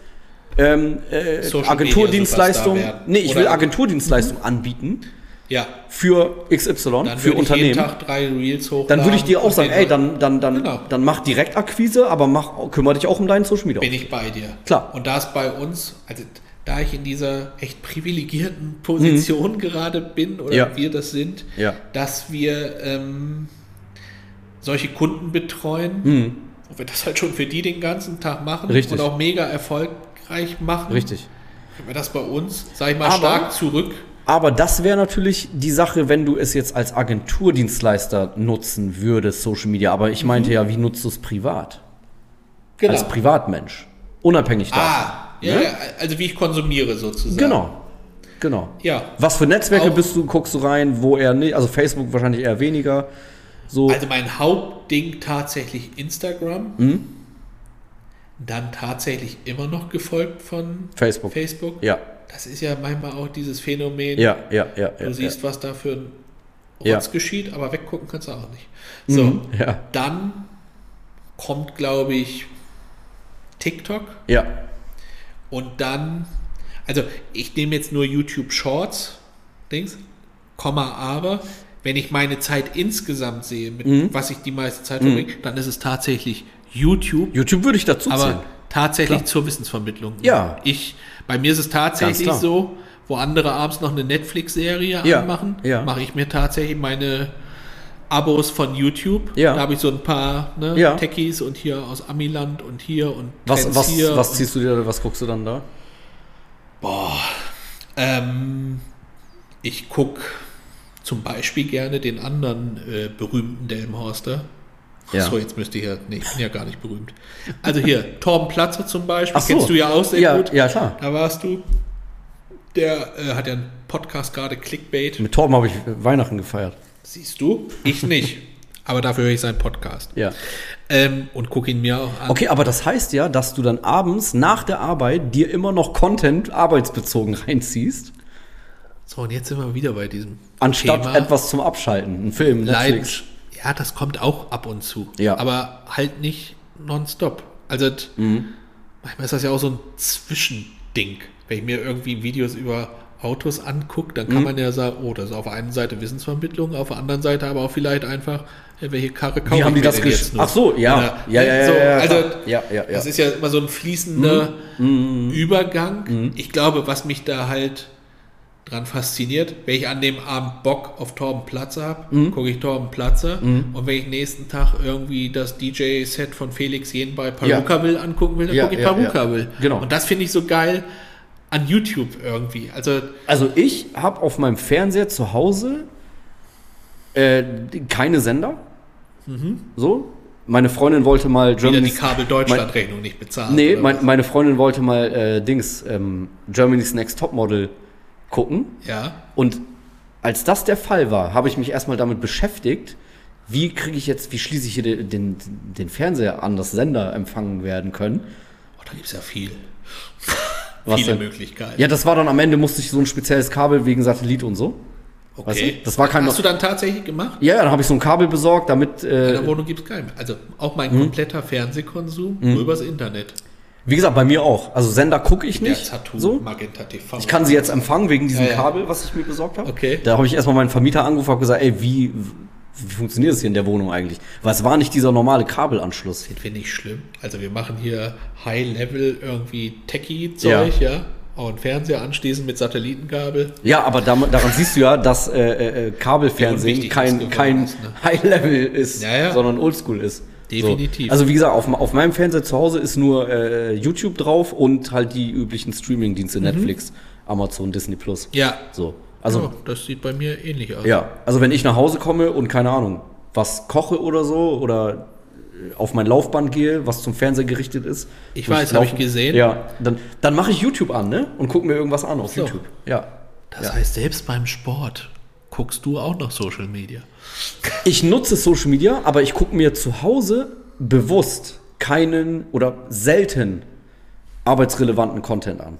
ähm, äh, Agenturdienstleistung, nee, ich will Agenturdienstleistung anbieten ja, für XY, dann für ich jeden Unternehmen. Tag drei Reels hochladen. Dann würde ich dir auch sagen, ey, dann, dann, dann, Genau. dann mach Direktakquise, aber mach, kümmere dich auch um deinen Social Media. bin ich bei dir. Klar. Und da es bei uns, also da ich in dieser echt privilegierten Position gerade bin oder Mhm. Ja. wir das sind, Ja. dass wir ähm, solche Kunden betreuen, wo wir das halt schon für die den ganzen Tag machen Richtig. und auch mega erfolgreich machen, Richtig. können wir das bei uns, sag ich mal, Aber- stark zurück. Aber das wäre natürlich die Sache, wenn du es jetzt als Agenturdienstleister nutzen würdest, Social Media. Aber ich meinte ja, wie nutzt du es privat? Als Privatmensch. Unabhängig davon. Ah, ja, Ne? also wie ich konsumiere sozusagen. Genau. Genau. Ja. Was für Netzwerke Auch- bist du, guckst du rein, wo eher nicht? Also Facebook wahrscheinlich eher weniger. So. Also mein Hauptding tatsächlich Instagram. Mhm. Dann tatsächlich immer noch gefolgt von Facebook. Facebook. Ja. Das ist ja manchmal auch dieses Phänomen. Ja, ja, ja. Du ja, siehst, was da für ein Ja. Rotz geschieht, aber weggucken kannst du auch nicht. So, Mhm, ja. dann kommt, glaube ich, TikTok Ja. und dann, also ich nehme jetzt nur YouTube Shorts, Dings, Komma, aber wenn ich meine Zeit insgesamt sehe, mit was ich die meiste Zeit verbringe, dann ist es tatsächlich YouTube. YouTube würde ich dazu zählen. Aber tatsächlich Klar. zur Wissensvermittlung. Ja. Ich, bei mir ist es tatsächlich so, wo andere abends noch eine Netflix-Serie Ja, anmachen, ja. mache ich mir tatsächlich meine Abos von YouTube. Ja. Da habe ich so ein paar ne, Ja. Techies und hier aus Amiland und hier und Was, was, hier. was ziehst du dir, was guckst du dann da? Ähm, ich gucke zum Beispiel gerne den anderen äh, berühmten Delmenhorster. Ja. So, jetzt müsste ich ja, nee, ich bin ja gar nicht berühmt. Also hier, Torben Platzer zum Beispiel, so. kennst du ja auch sehr Ja, gut. ja, klar. Da warst du. Der äh, hat ja einen Podcast gerade, Clickbait. Mit Torben habe ich Weihnachten gefeiert. Siehst du? Ich nicht. Aber dafür höre ich seinen Podcast. Ja. Ähm, und gucke ihn mir auch an. Okay, aber das heißt ja, dass du dann abends nach der Arbeit dir immer noch Content arbeitsbezogen reinziehst, So, und jetzt sind wir wieder bei diesem anstatt Thema. etwas zum Abschalten. Ein Film, Netflix. Leidens. Ja, das kommt auch ab und zu. Ja. Aber halt nicht nonstop. Also Mhm. manchmal ist das ja auch so ein Zwischending. Wenn ich mir irgendwie Videos über Autos angucke, dann Mhm. kann man ja sagen, oh, das ist auf der einen Seite Wissensvermittlung, auf der anderen Seite aber auch vielleicht einfach, äh, welche Karre kaufe Wie haben die das jetzt noch? Ach so, ja. Ja, ja, ja, so, ja, ja, also. Ja, ja, ja. Das ist ja immer so ein fließender Mhm. Übergang. Ich glaube, was mich da halt dran fasziniert, wenn ich an dem Abend Bock auf Torben Platzer habe, Mhm. gucke ich Torben Platzer und wenn ich nächsten Tag irgendwie das DJ-Set von Felix Jen bei Paruka will angucken will, dann Ja, gucke ich ja, Paruka will. Genau. Und das finde ich so geil an YouTube irgendwie. Also Also ich habe auf meinem Fernseher zu Hause äh, keine Sender. So. Meine Freundin wollte mal wieder die Germany's, Kabel Deutschland-Rechnung nicht bezahlen. Nee, mein, meine Freundin wollte mal äh, Dings, ähm, Germany's Next Topmodel gucken. ja. Und als das der Fall war, habe ich mich erstmal damit beschäftigt, wie kriege ich jetzt, wie schließe ich hier den, den, den Fernseher an, dass Sender empfangen werden können. Oh, da gibt es ja viel. Was Viele denn? Möglichkeiten. Ja, das war dann am Ende, musste ich so ein spezielles Kabel wegen Satellit und so. okay. weißt du, das war kein- Hast du dann tatsächlich gemacht? Ja, dann habe ich so ein Kabel besorgt, damit, In äh, der Wohnung gibt es keinen. Also auch mein Mhm. kompletter Fernsehkonsum nur übers Internet. Wie gesagt, bei mir auch. Also Sender gucke ich nicht. Tattoo, So. Magenta TV. Ich kann sie jetzt empfangen wegen diesem Ja, ja. Kabel, was ich mir besorgt habe. Okay. Da habe ich erstmal meinen Vermieter angerufen und gesagt, ey, wie, wie funktioniert das hier in der Wohnung eigentlich? Weil es war nicht dieser normale Kabelanschluss. Finde ich schlimm. Also wir machen hier High-Level irgendwie Techie-Zeug, ja. Auch einen Fernseher anschließen mit Satellitenkabel. Ja, aber da, daran siehst du ja, dass äh, äh, äh, Kabelfernsehen kein, das kein ist, ne? High-Level ist, Ja, ja. sondern Oldschool ist. Definitiv. So. Also wie gesagt, auf, auf meinem Fernseher zu Hause ist nur äh, YouTube drauf und halt die üblichen Streaming-Dienste, Netflix, Amazon, Disney Plus. Mhm. Ja. So. Also ja, das sieht bei mir ähnlich aus. Ja, also wenn ich nach Hause komme und keine Ahnung, was koche oder so oder äh, auf mein Laufband gehe, was zum Fernseher gerichtet ist. Ich weiß, hab ich gesehen. Ja, dann, dann mache ich YouTube an, ne? Und gucke mir irgendwas an auf So. YouTube. Ja. Das Ja. heißt, selbst beim Sport guckst du auch noch Social Media. Ich nutze Social Media, aber ich gucke mir zu Hause bewusst keinen oder selten arbeitsrelevanten Content an.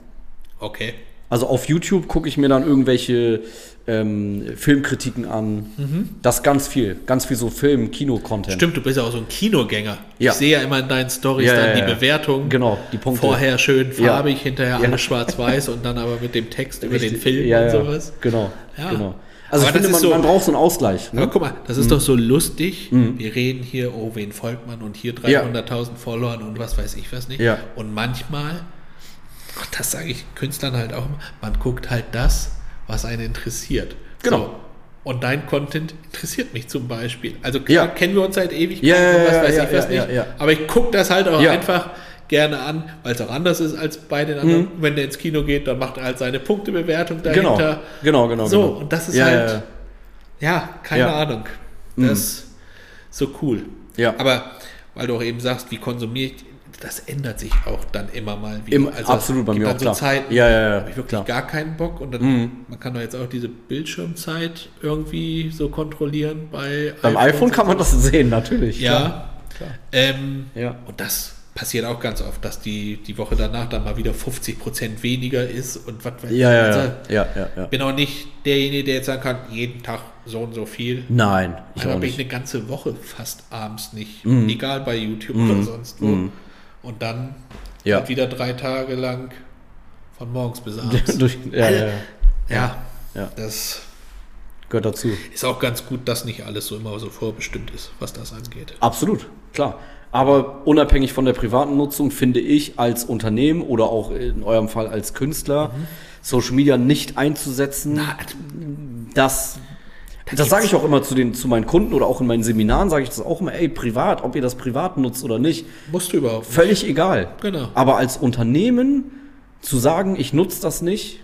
Okay. Also auf YouTube gucke ich mir dann irgendwelche ähm, Filmkritiken an. Das ganz viel. Ganz viel so Film, Kino-Content. Stimmt, du bist ja auch so ein Kinogänger. Ja. Ich sehe ja immer in deinen Stories Ja, dann ja, die. Bewertung. Genau, die Punkte. Vorher schön farbig, hinterher alles schwarz-weiß und dann aber mit dem Text über den. Film und sowas. Genau, Ja. genau. Also Aber ich finde, man, so- man braucht so einen Ausgleich. Aber Ne? guck mal, das ist doch so lustig. Wir reden hier, oh, wen folgt man und hier 300.000 Followern und was weiß ich was nicht. Ja. Und manchmal, das sage ich Künstlern halt auch immer, man guckt halt das, was einen interessiert. Genau. So. Und dein Content interessiert mich zum Beispiel. Also klar, Ja. kennen wir uns seit ewig Ja, ja, und was ja, weiß ja, ich was ja, nicht. ja, ja. Aber ich gucke das halt auch Ja. einfach gerne an, weil es auch anders ist als bei den anderen. Mhm. Wenn der ins Kino geht, dann macht er halt seine Punktebewertung Genau, dahinter. genau, genau. So, genau. und das ist ja, halt- Ja, ja. Keine Ja. Ahnung. Das ist so cool. Ja. Aber weil du auch eben sagst, wie konsumiere ich, das ändert sich auch dann immer mal wieder. Im, Also absolut bei mir auch so klar. Zeiten, ja, ja, ja. habe ich wirklich klar. Mhm. gar keinen Bock und dann, man kann doch jetzt auch diese Bildschirmzeit irgendwie so kontrollieren bei Beim iPhones iPhone kann man das sehen, natürlich. Ja. Klar. Klar. Ähm, Ja. Und das passiert auch ganz oft, dass die, die Woche danach dann mal wieder 50% weniger ist und was weiß Ja, ja, Also, ja. ja, ja, bin auch nicht derjenige, der jetzt sagen kann, jeden Tag so und so viel. Nein, ich ich nicht. eine ganze Woche fast abends nicht. Mhm. Egal bei YouTube oder sonst wo. Und dann Ja. halt wieder drei Tage lang von morgens bis abends. Durch, ja, ja, ja. ja, Ja. das Gehört dazu. Ist auch ganz gut, dass nicht alles so immer so vorbestimmt ist, was das angeht. Absolut, klar. Aber unabhängig von der privaten Nutzung finde ich als Unternehmen oder auch in eurem Fall als Künstler Social Media nicht einzusetzen. Na, das das sage ich auch immer zu, den, zu meinen Kunden oder auch in meinen Seminaren sage ich das auch immer, ey, privat, ob ihr das privat nutzt oder nicht, musst du überhaupt. nicht. völlig egal. Genau. Aber als Unternehmen zu sagen, ich nutze das nicht,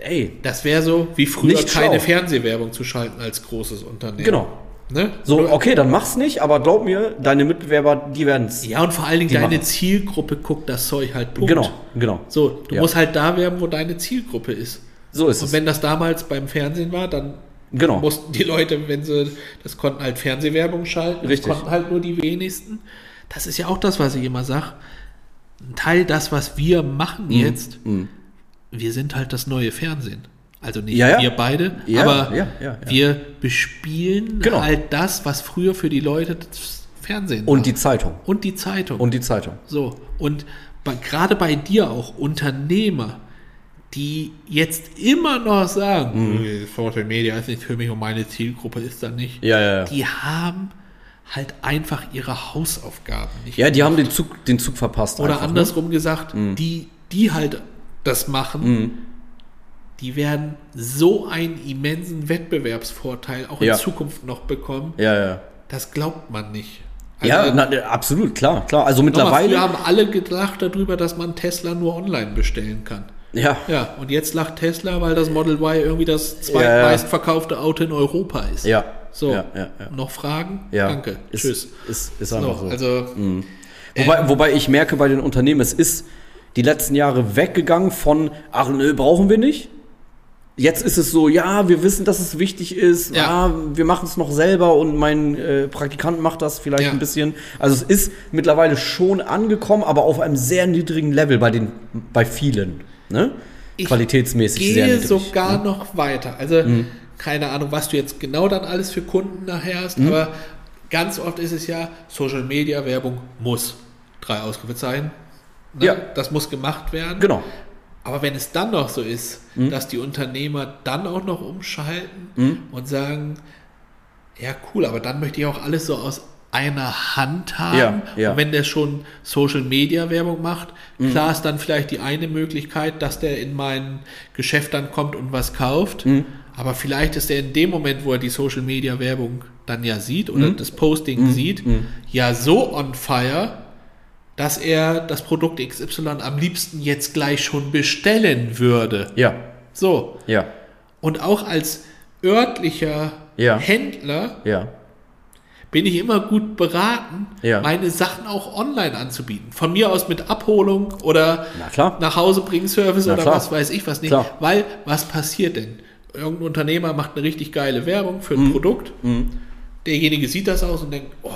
ey, Das wäre so, wie früher Nicht keine schlau. Fernsehwerbung zu schalten als großes Unternehmen. genau. Ne? So, okay, dann mach's nicht, aber glaub mir, deine Mitbewerber, die werden's. Ja, und vor allen Dingen deine machen. Zielgruppe guckt das Zeug halt Punkt. Genau, genau. So, du Ja. musst halt da werben, wo deine Zielgruppe ist. So ist Und es. wenn das damals beim Fernsehen war, dann Genau. mussten die Leute, wenn sie, das konnten halt Fernsehwerbung schalten, das Richtig. konnten halt nur die wenigsten. Das ist ja auch das, was ich immer sage. Ein Teil das, was wir machen Mhm. jetzt, wir sind halt das neue Fernsehen. Also nicht Ja, ja. wir beide, Ja, aber wir bespielen Genau. halt das, was früher für die Leute das Fernsehen war. Und die Zeitung. und die Zeitung. Und die Zeitung. So, und gerade bei dir auch Unternehmer, die jetzt immer noch sagen, Mhm. Social Media ist nicht für mich und meine Zielgruppe ist da nicht. Ja, ja, ja. Die haben halt einfach ihre Hausaufgaben nicht. Ja, die haben den Zug, den Zug verpasst. Oder einfach, ne? andersrum gesagt, die, die halt das machen, Mhm. Die werden so einen immensen Wettbewerbsvorteil auch in Ja. Zukunft noch bekommen. Ja, ja. Das glaubt man nicht. ja, na, absolut, klar, klar. Also mittlerweile. früher haben alle gedacht darüber, dass man Tesla nur online bestellen kann. Ja, Ja, und jetzt lacht Tesla, weil das Model Y irgendwie das zweitmeistverkaufte Auto in Europa ist. ja. So, Ja, ja, ja. noch Fragen? ja. Danke. Ist, Tschüss. Ist, ist So, einfach so. Also, Wobei, wobei ich merke bei den Unternehmen, es ist die letzten Jahre weggegangen von, ach nö, brauchen wir nicht. Jetzt ist es so, ja, wir wissen, dass es wichtig ist, Ja. ja. wir machen es noch selber und mein äh, Praktikant macht das vielleicht Ja. ein bisschen. Also es ist mittlerweile schon angekommen, aber auf einem sehr niedrigen Level bei den, bei vielen. Ne? Ich Qualitätsmäßig sehr gehe niedrig. sogar noch weiter. Also, keine Ahnung, was du jetzt genau dann alles für Kunden nachher hast, aber ganz oft ist es ja, Social Media Werbung muss. Drei Ausrufezeichen. Ne? Ja. Das muss gemacht werden. Genau. Aber wenn es dann noch so ist, Mhm. dass die Unternehmer dann auch noch umschalten und sagen, ja cool, aber dann möchte ich auch alles so aus einer Hand haben. Ja, ja. Und wenn der schon Social Media Werbung macht, Mhm. klar ist dann vielleicht die eine Möglichkeit, dass der in mein Geschäft dann kommt und was kauft. Mhm. Aber vielleicht ist er in dem Moment, wo er die Social Media Werbung dann ja sieht Mhm. oder das Posting sieht, ja so on fire, dass er das Produkt XY am liebsten jetzt gleich schon bestellen würde. Ja, So. ja, Und auch als örtlicher Ja. Händler ja. bin ich immer gut beraten, Ja. meine Sachen auch online anzubieten. Von mir aus mit Abholung oder nach Hause bringen Service Na oder klar. was weiß ich was nicht. Klar. Weil was passiert denn? Irgendein Unternehmer macht eine richtig geile Werbung für Mhm. ein Produkt. Derjenige sieht das aus und denkt, oh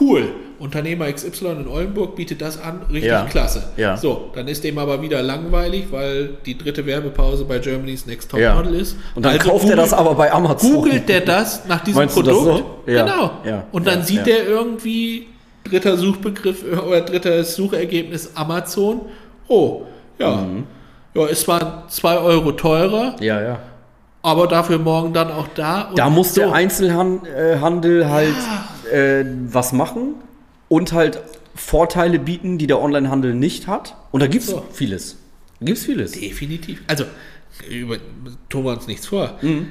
cool, Unternehmer XY in Oldenburg bietet das an, richtig Ja. klasse. Ja. So, dann ist dem aber wieder langweilig, weil die dritte Werbepause bei Germany's Next Top Ja. Model ist. Und dann Also kauft er das aber bei Amazon. Googelt der das nach diesem Meinst Produkt? so? Ja. Genau. Ja. Und dann Ja. sieht Ja. der irgendwie dritter Suchbegriff äh, oder drittes Suchergebnis Amazon. Oh, ja. Mhm. Ja, es war zwei Euro teurer, Ja, ja. aber dafür morgen dann auch da. Da muss so. der Einzelhandel halt äh, was machen und halt Vorteile bieten, die der Onlinehandel nicht hat. Und da gibt's So. vieles. Da gibt's vieles. Definitiv. Also, über, tun wir uns nichts vor. Mhm.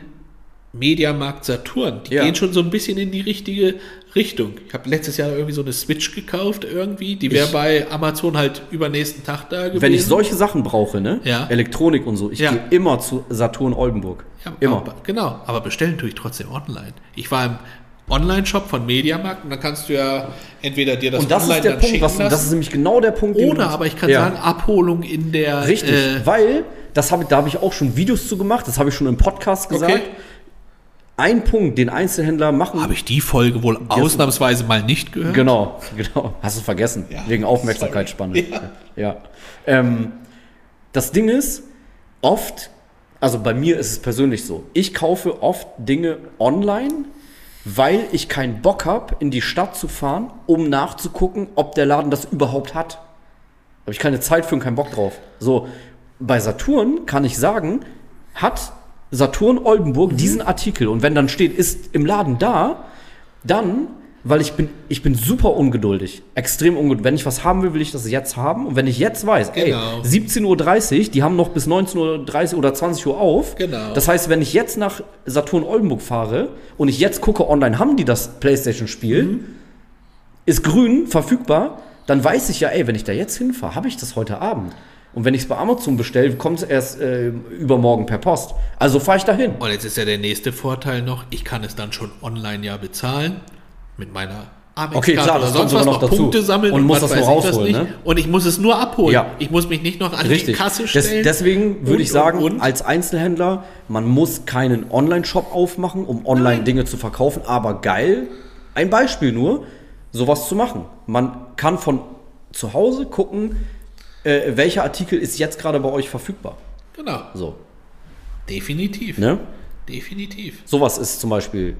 Mediamarkt Saturn, die Ja. gehen schon so ein bisschen in die richtige Richtung. Ich habe letztes Jahr irgendwie so eine Switch gekauft irgendwie, die wäre bei Amazon halt übernächsten Tag da gewesen. Wenn ich solche Sachen brauche, ne? Ja. Elektronik und so, ich Ja. gehe immer zu Saturn Oldenburg. Ja, immer. Aber, genau, aber bestellen tue ich trotzdem online. Ich war im Online-Shop von Mediamarkt und dann kannst du ja entweder dir das und das online ist der dann Punkt, schicken was, lassen, das ist nämlich genau der Punkt. oder aber ich kann Ja. sagen, Abholung in der Richtig, äh, weil das hab, da habe ich auch schon Videos zu gemacht, das habe ich schon im Podcast gesagt. Okay. Ein Punkt, den Einzelhändler machen. habe ich die Folge wohl ausnahmsweise mal nicht gehört. Genau, genau. Hast du vergessen. Ja, wegen Aufmerksamkeitsspanne. sorry. Ja. Ähm, das Ding ist, oft, also bei mir ist es persönlich so, ich kaufe oft Dinge online, weil ich keinen Bock habe, in die Stadt zu fahren, um nachzugucken, ob der Laden das überhaupt hat. Habe ich keine Zeit für und keinen Bock drauf. So, bei Saturn kann ich sagen, hat Saturn Oldenburg Mhm. diesen Artikel und wenn dann steht, ist im Laden da, dann, weil ich bin, ich bin super ungeduldig, extrem ungeduldig. Wenn ich was haben will, will ich das jetzt haben. Und wenn ich jetzt weiß, Genau. ey, 17.30 Uhr, die haben noch bis 19.30 Uhr oder 20 Uhr auf. Genau. Das heißt, wenn ich jetzt nach Saturn Oldenburg fahre und ich jetzt gucke online, haben die das Playstation-Spiel, Mhm. ist grün verfügbar, dann weiß ich ja, ey, wenn ich da jetzt hinfahre, habe ich das heute Abend. Und wenn ich es bei Amazon bestelle, kommt es erst äh, übermorgen per Post. Also fahre ich dahin. Und jetzt ist ja der nächste Vorteil noch, ich kann es dann schon online ja bezahlen mit meiner Amex Okay, klar, das kommt sogar noch dazu. Punkte sammeln Und muss was das nur was rausholen, nicht. ne? Und ich muss es nur abholen. Ja. Ich muss mich nicht noch an Richtig. die Kasse Des, stellen. deswegen würde Und, ich sagen, und, und. als Einzelhändler, man muss keinen Online-Shop aufmachen, um online Dinge zu verkaufen, aber geil, ein Beispiel nur, sowas zu machen. Man kann von zu Hause gucken, äh, welcher Artikel ist jetzt gerade bei euch verfügbar. Genau, So, definitiv. ne? Definitiv. Sowas ist zum Beispiel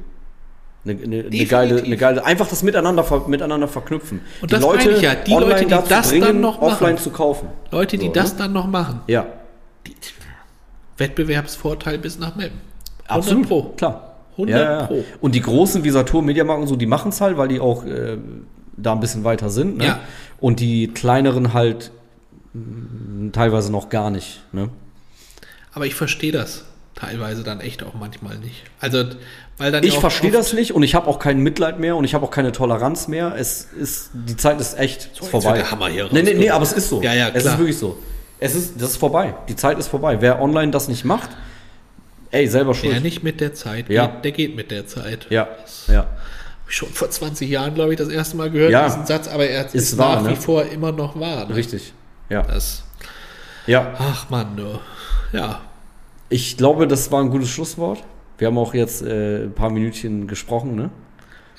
eine, eine, eine, geile, eine geile, einfach das miteinander, ver, miteinander verknüpfen. Und das meine ich ja, die Leute, die dazu das dann noch offline machen. zu kaufen. Leute, die So, das ne? dann noch machen, Ja, die, Wettbewerbsvorteil bis nach Meppen. 100 absolut, Pro. klar. 100 Pro. Und die großen wie Saturn, Mediamarkt und so, die machen es halt, weil die auch äh, da ein bisschen weiter sind. Ne? Ja. Und die kleineren halt mh, teilweise noch gar nicht. Ne? Aber ich verstehe das teilweise dann echt auch manchmal nicht. Also, weil dann Ich verstehe das nicht und ich habe auch kein Mitleid mehr und ich habe auch keine Toleranz mehr. Es ist, die Zeit ist echt jetzt vorbei. wird der Hammer hier nee, nee, nee, aber es ist so. Ja, ja, Es klar. ist wirklich so. Es ist, das ist vorbei. Die Zeit ist vorbei. Wer online das nicht macht, ey, selber schuld. Wer nicht mit der Zeit Ja. geht, der geht mit der Zeit. Ja, ja. Hab ich schon vor 20 Jahren, glaube ich, das erste Mal gehört, Ja. diesen Satz, aber er ist, Ist wahr, nach ne? wie vor immer noch wahr. Ne? Richtig. Ja. Das, Ja. ach Mann, du. Ja, Ich glaube, das war ein gutes Schlusswort. Wir haben auch jetzt äh, ein paar Minütchen gesprochen, ne?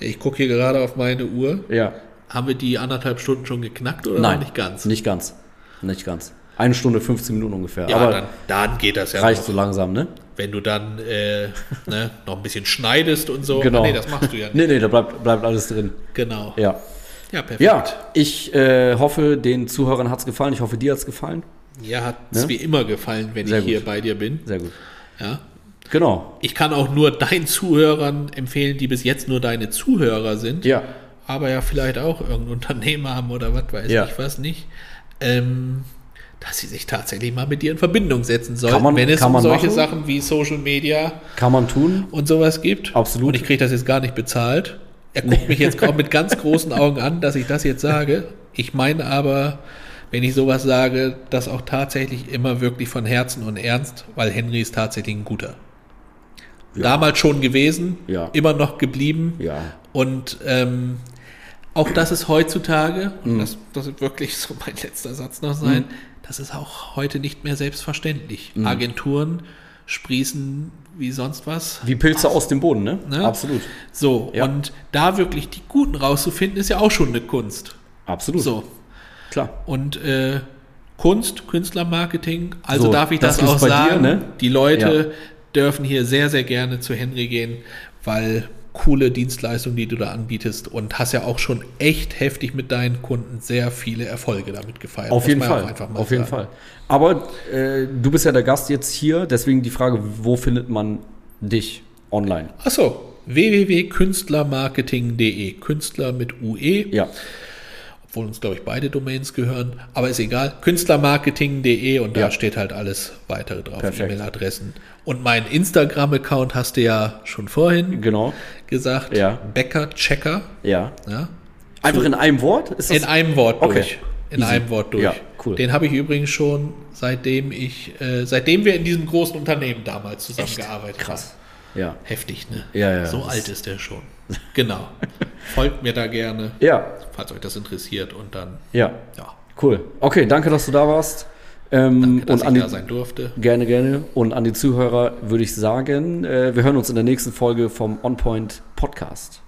ich gucke hier gerade auf meine Uhr. Ja. Haben wir die anderthalb Stunden schon geknackt oder Nein. nicht ganz? Nicht ganz. Nicht ganz. Eine Stunde, 15 Minuten ungefähr. Ja, Aber dann, dann geht das ja reicht noch. so langsam, ne? Wenn du dann äh, ne, noch ein bisschen schneidest und so. Genau. Ah, Nee, das machst du ja nicht. Nee, nee, da bleibt, bleibt alles drin. Genau. Ja. Ja, perfekt. Ja, ich äh, hoffe, den Zuhörern hat es gefallen. Ich hoffe, dir hat es gefallen. Mir hat es Ne? wie immer gefallen, wenn Sehr ich hier gut. bei dir bin. Sehr gut. Ja. Genau. Ich kann auch nur deinen Zuhörern empfehlen, die bis jetzt nur deine Zuhörer sind, Ja. aber ja vielleicht auch irgendein Unternehmen haben oder was weiß Ja. ich was nicht, ähm, dass sie sich tatsächlich mal mit dir in Verbindung setzen sollten, Kann man- wenn es um solche machen. Sachen wie Social Media Kann man tun. und sowas gibt. Absolut. Und ich kriege das jetzt gar nicht bezahlt. Er guckt mich jetzt mit ganz großen Augen an, dass ich das jetzt sage. Ich meine aber, wenn ich sowas sage, das auch tatsächlich immer wirklich von Herzen und ernst, weil Henry ist tatsächlich ein guter. Damals schon gewesen, Ja. immer noch geblieben. Ja. Und ähm, auch das ist heutzutage, Mhm. und das, das wird wirklich so mein letzter Satz noch sein, das ist auch heute nicht mehr selbstverständlich. Mhm. Agenturen sprießen wie sonst was. Wie Pilze aus dem Boden, ne? Ne? Absolut. So, Ja. und da wirklich die Guten rauszufinden, ist ja auch schon eine Kunst. Absolut. So, Klar. und äh, Kunst, Künstlermarketing, also So, darf ich das das, auch bei dir, sagen. ne? Die Leute dürfen hier sehr, sehr gerne zu Henry gehen, weil coole Dienstleistungen, die du da anbietest und hast ja auch schon echt heftig mit deinen Kunden sehr viele Erfolge damit gefeiert. Auf jeden Fall. auch einfach mal Auf jeden sagen. Fall. Aber äh, du bist ja der Gast jetzt hier, deswegen die Frage, wo findet man dich online? Achso, www.künstlermarketing.de. Künstler mit UE. Ja. Obwohl uns, glaube ich, beide Domains gehören, aber ist egal. Künstlermarketing.de und da Ja. steht halt alles weitere drauf. E-Mail-Adressen. Und mein Instagram-Account hast du ja schon vorhin Genau. gesagt. Ja. Becker Checker. Ja. Ja. Einfach in einem Wort? Ist In einem Wort Okay. durch. In Easy. einem Wort durch. Ja, cool. Den habe ich übrigens schon, seitdem ich, äh, seitdem wir in diesem großen Unternehmen damals zusammengearbeitet Krass. haben. Ja. Heftig, ne? Ja, ja, So alt ist der schon. Genau. Folgt mir da gerne, Ja. falls euch das interessiert und dann, Ja. ja, Cool. Okay, danke, dass du da warst. Ähm, danke, dass und an ich die, da sein durfte. gerne, gerne. Und an die Zuhörer würde ich sagen, äh, wir hören uns in der nächsten Folge vom On Point Podcast.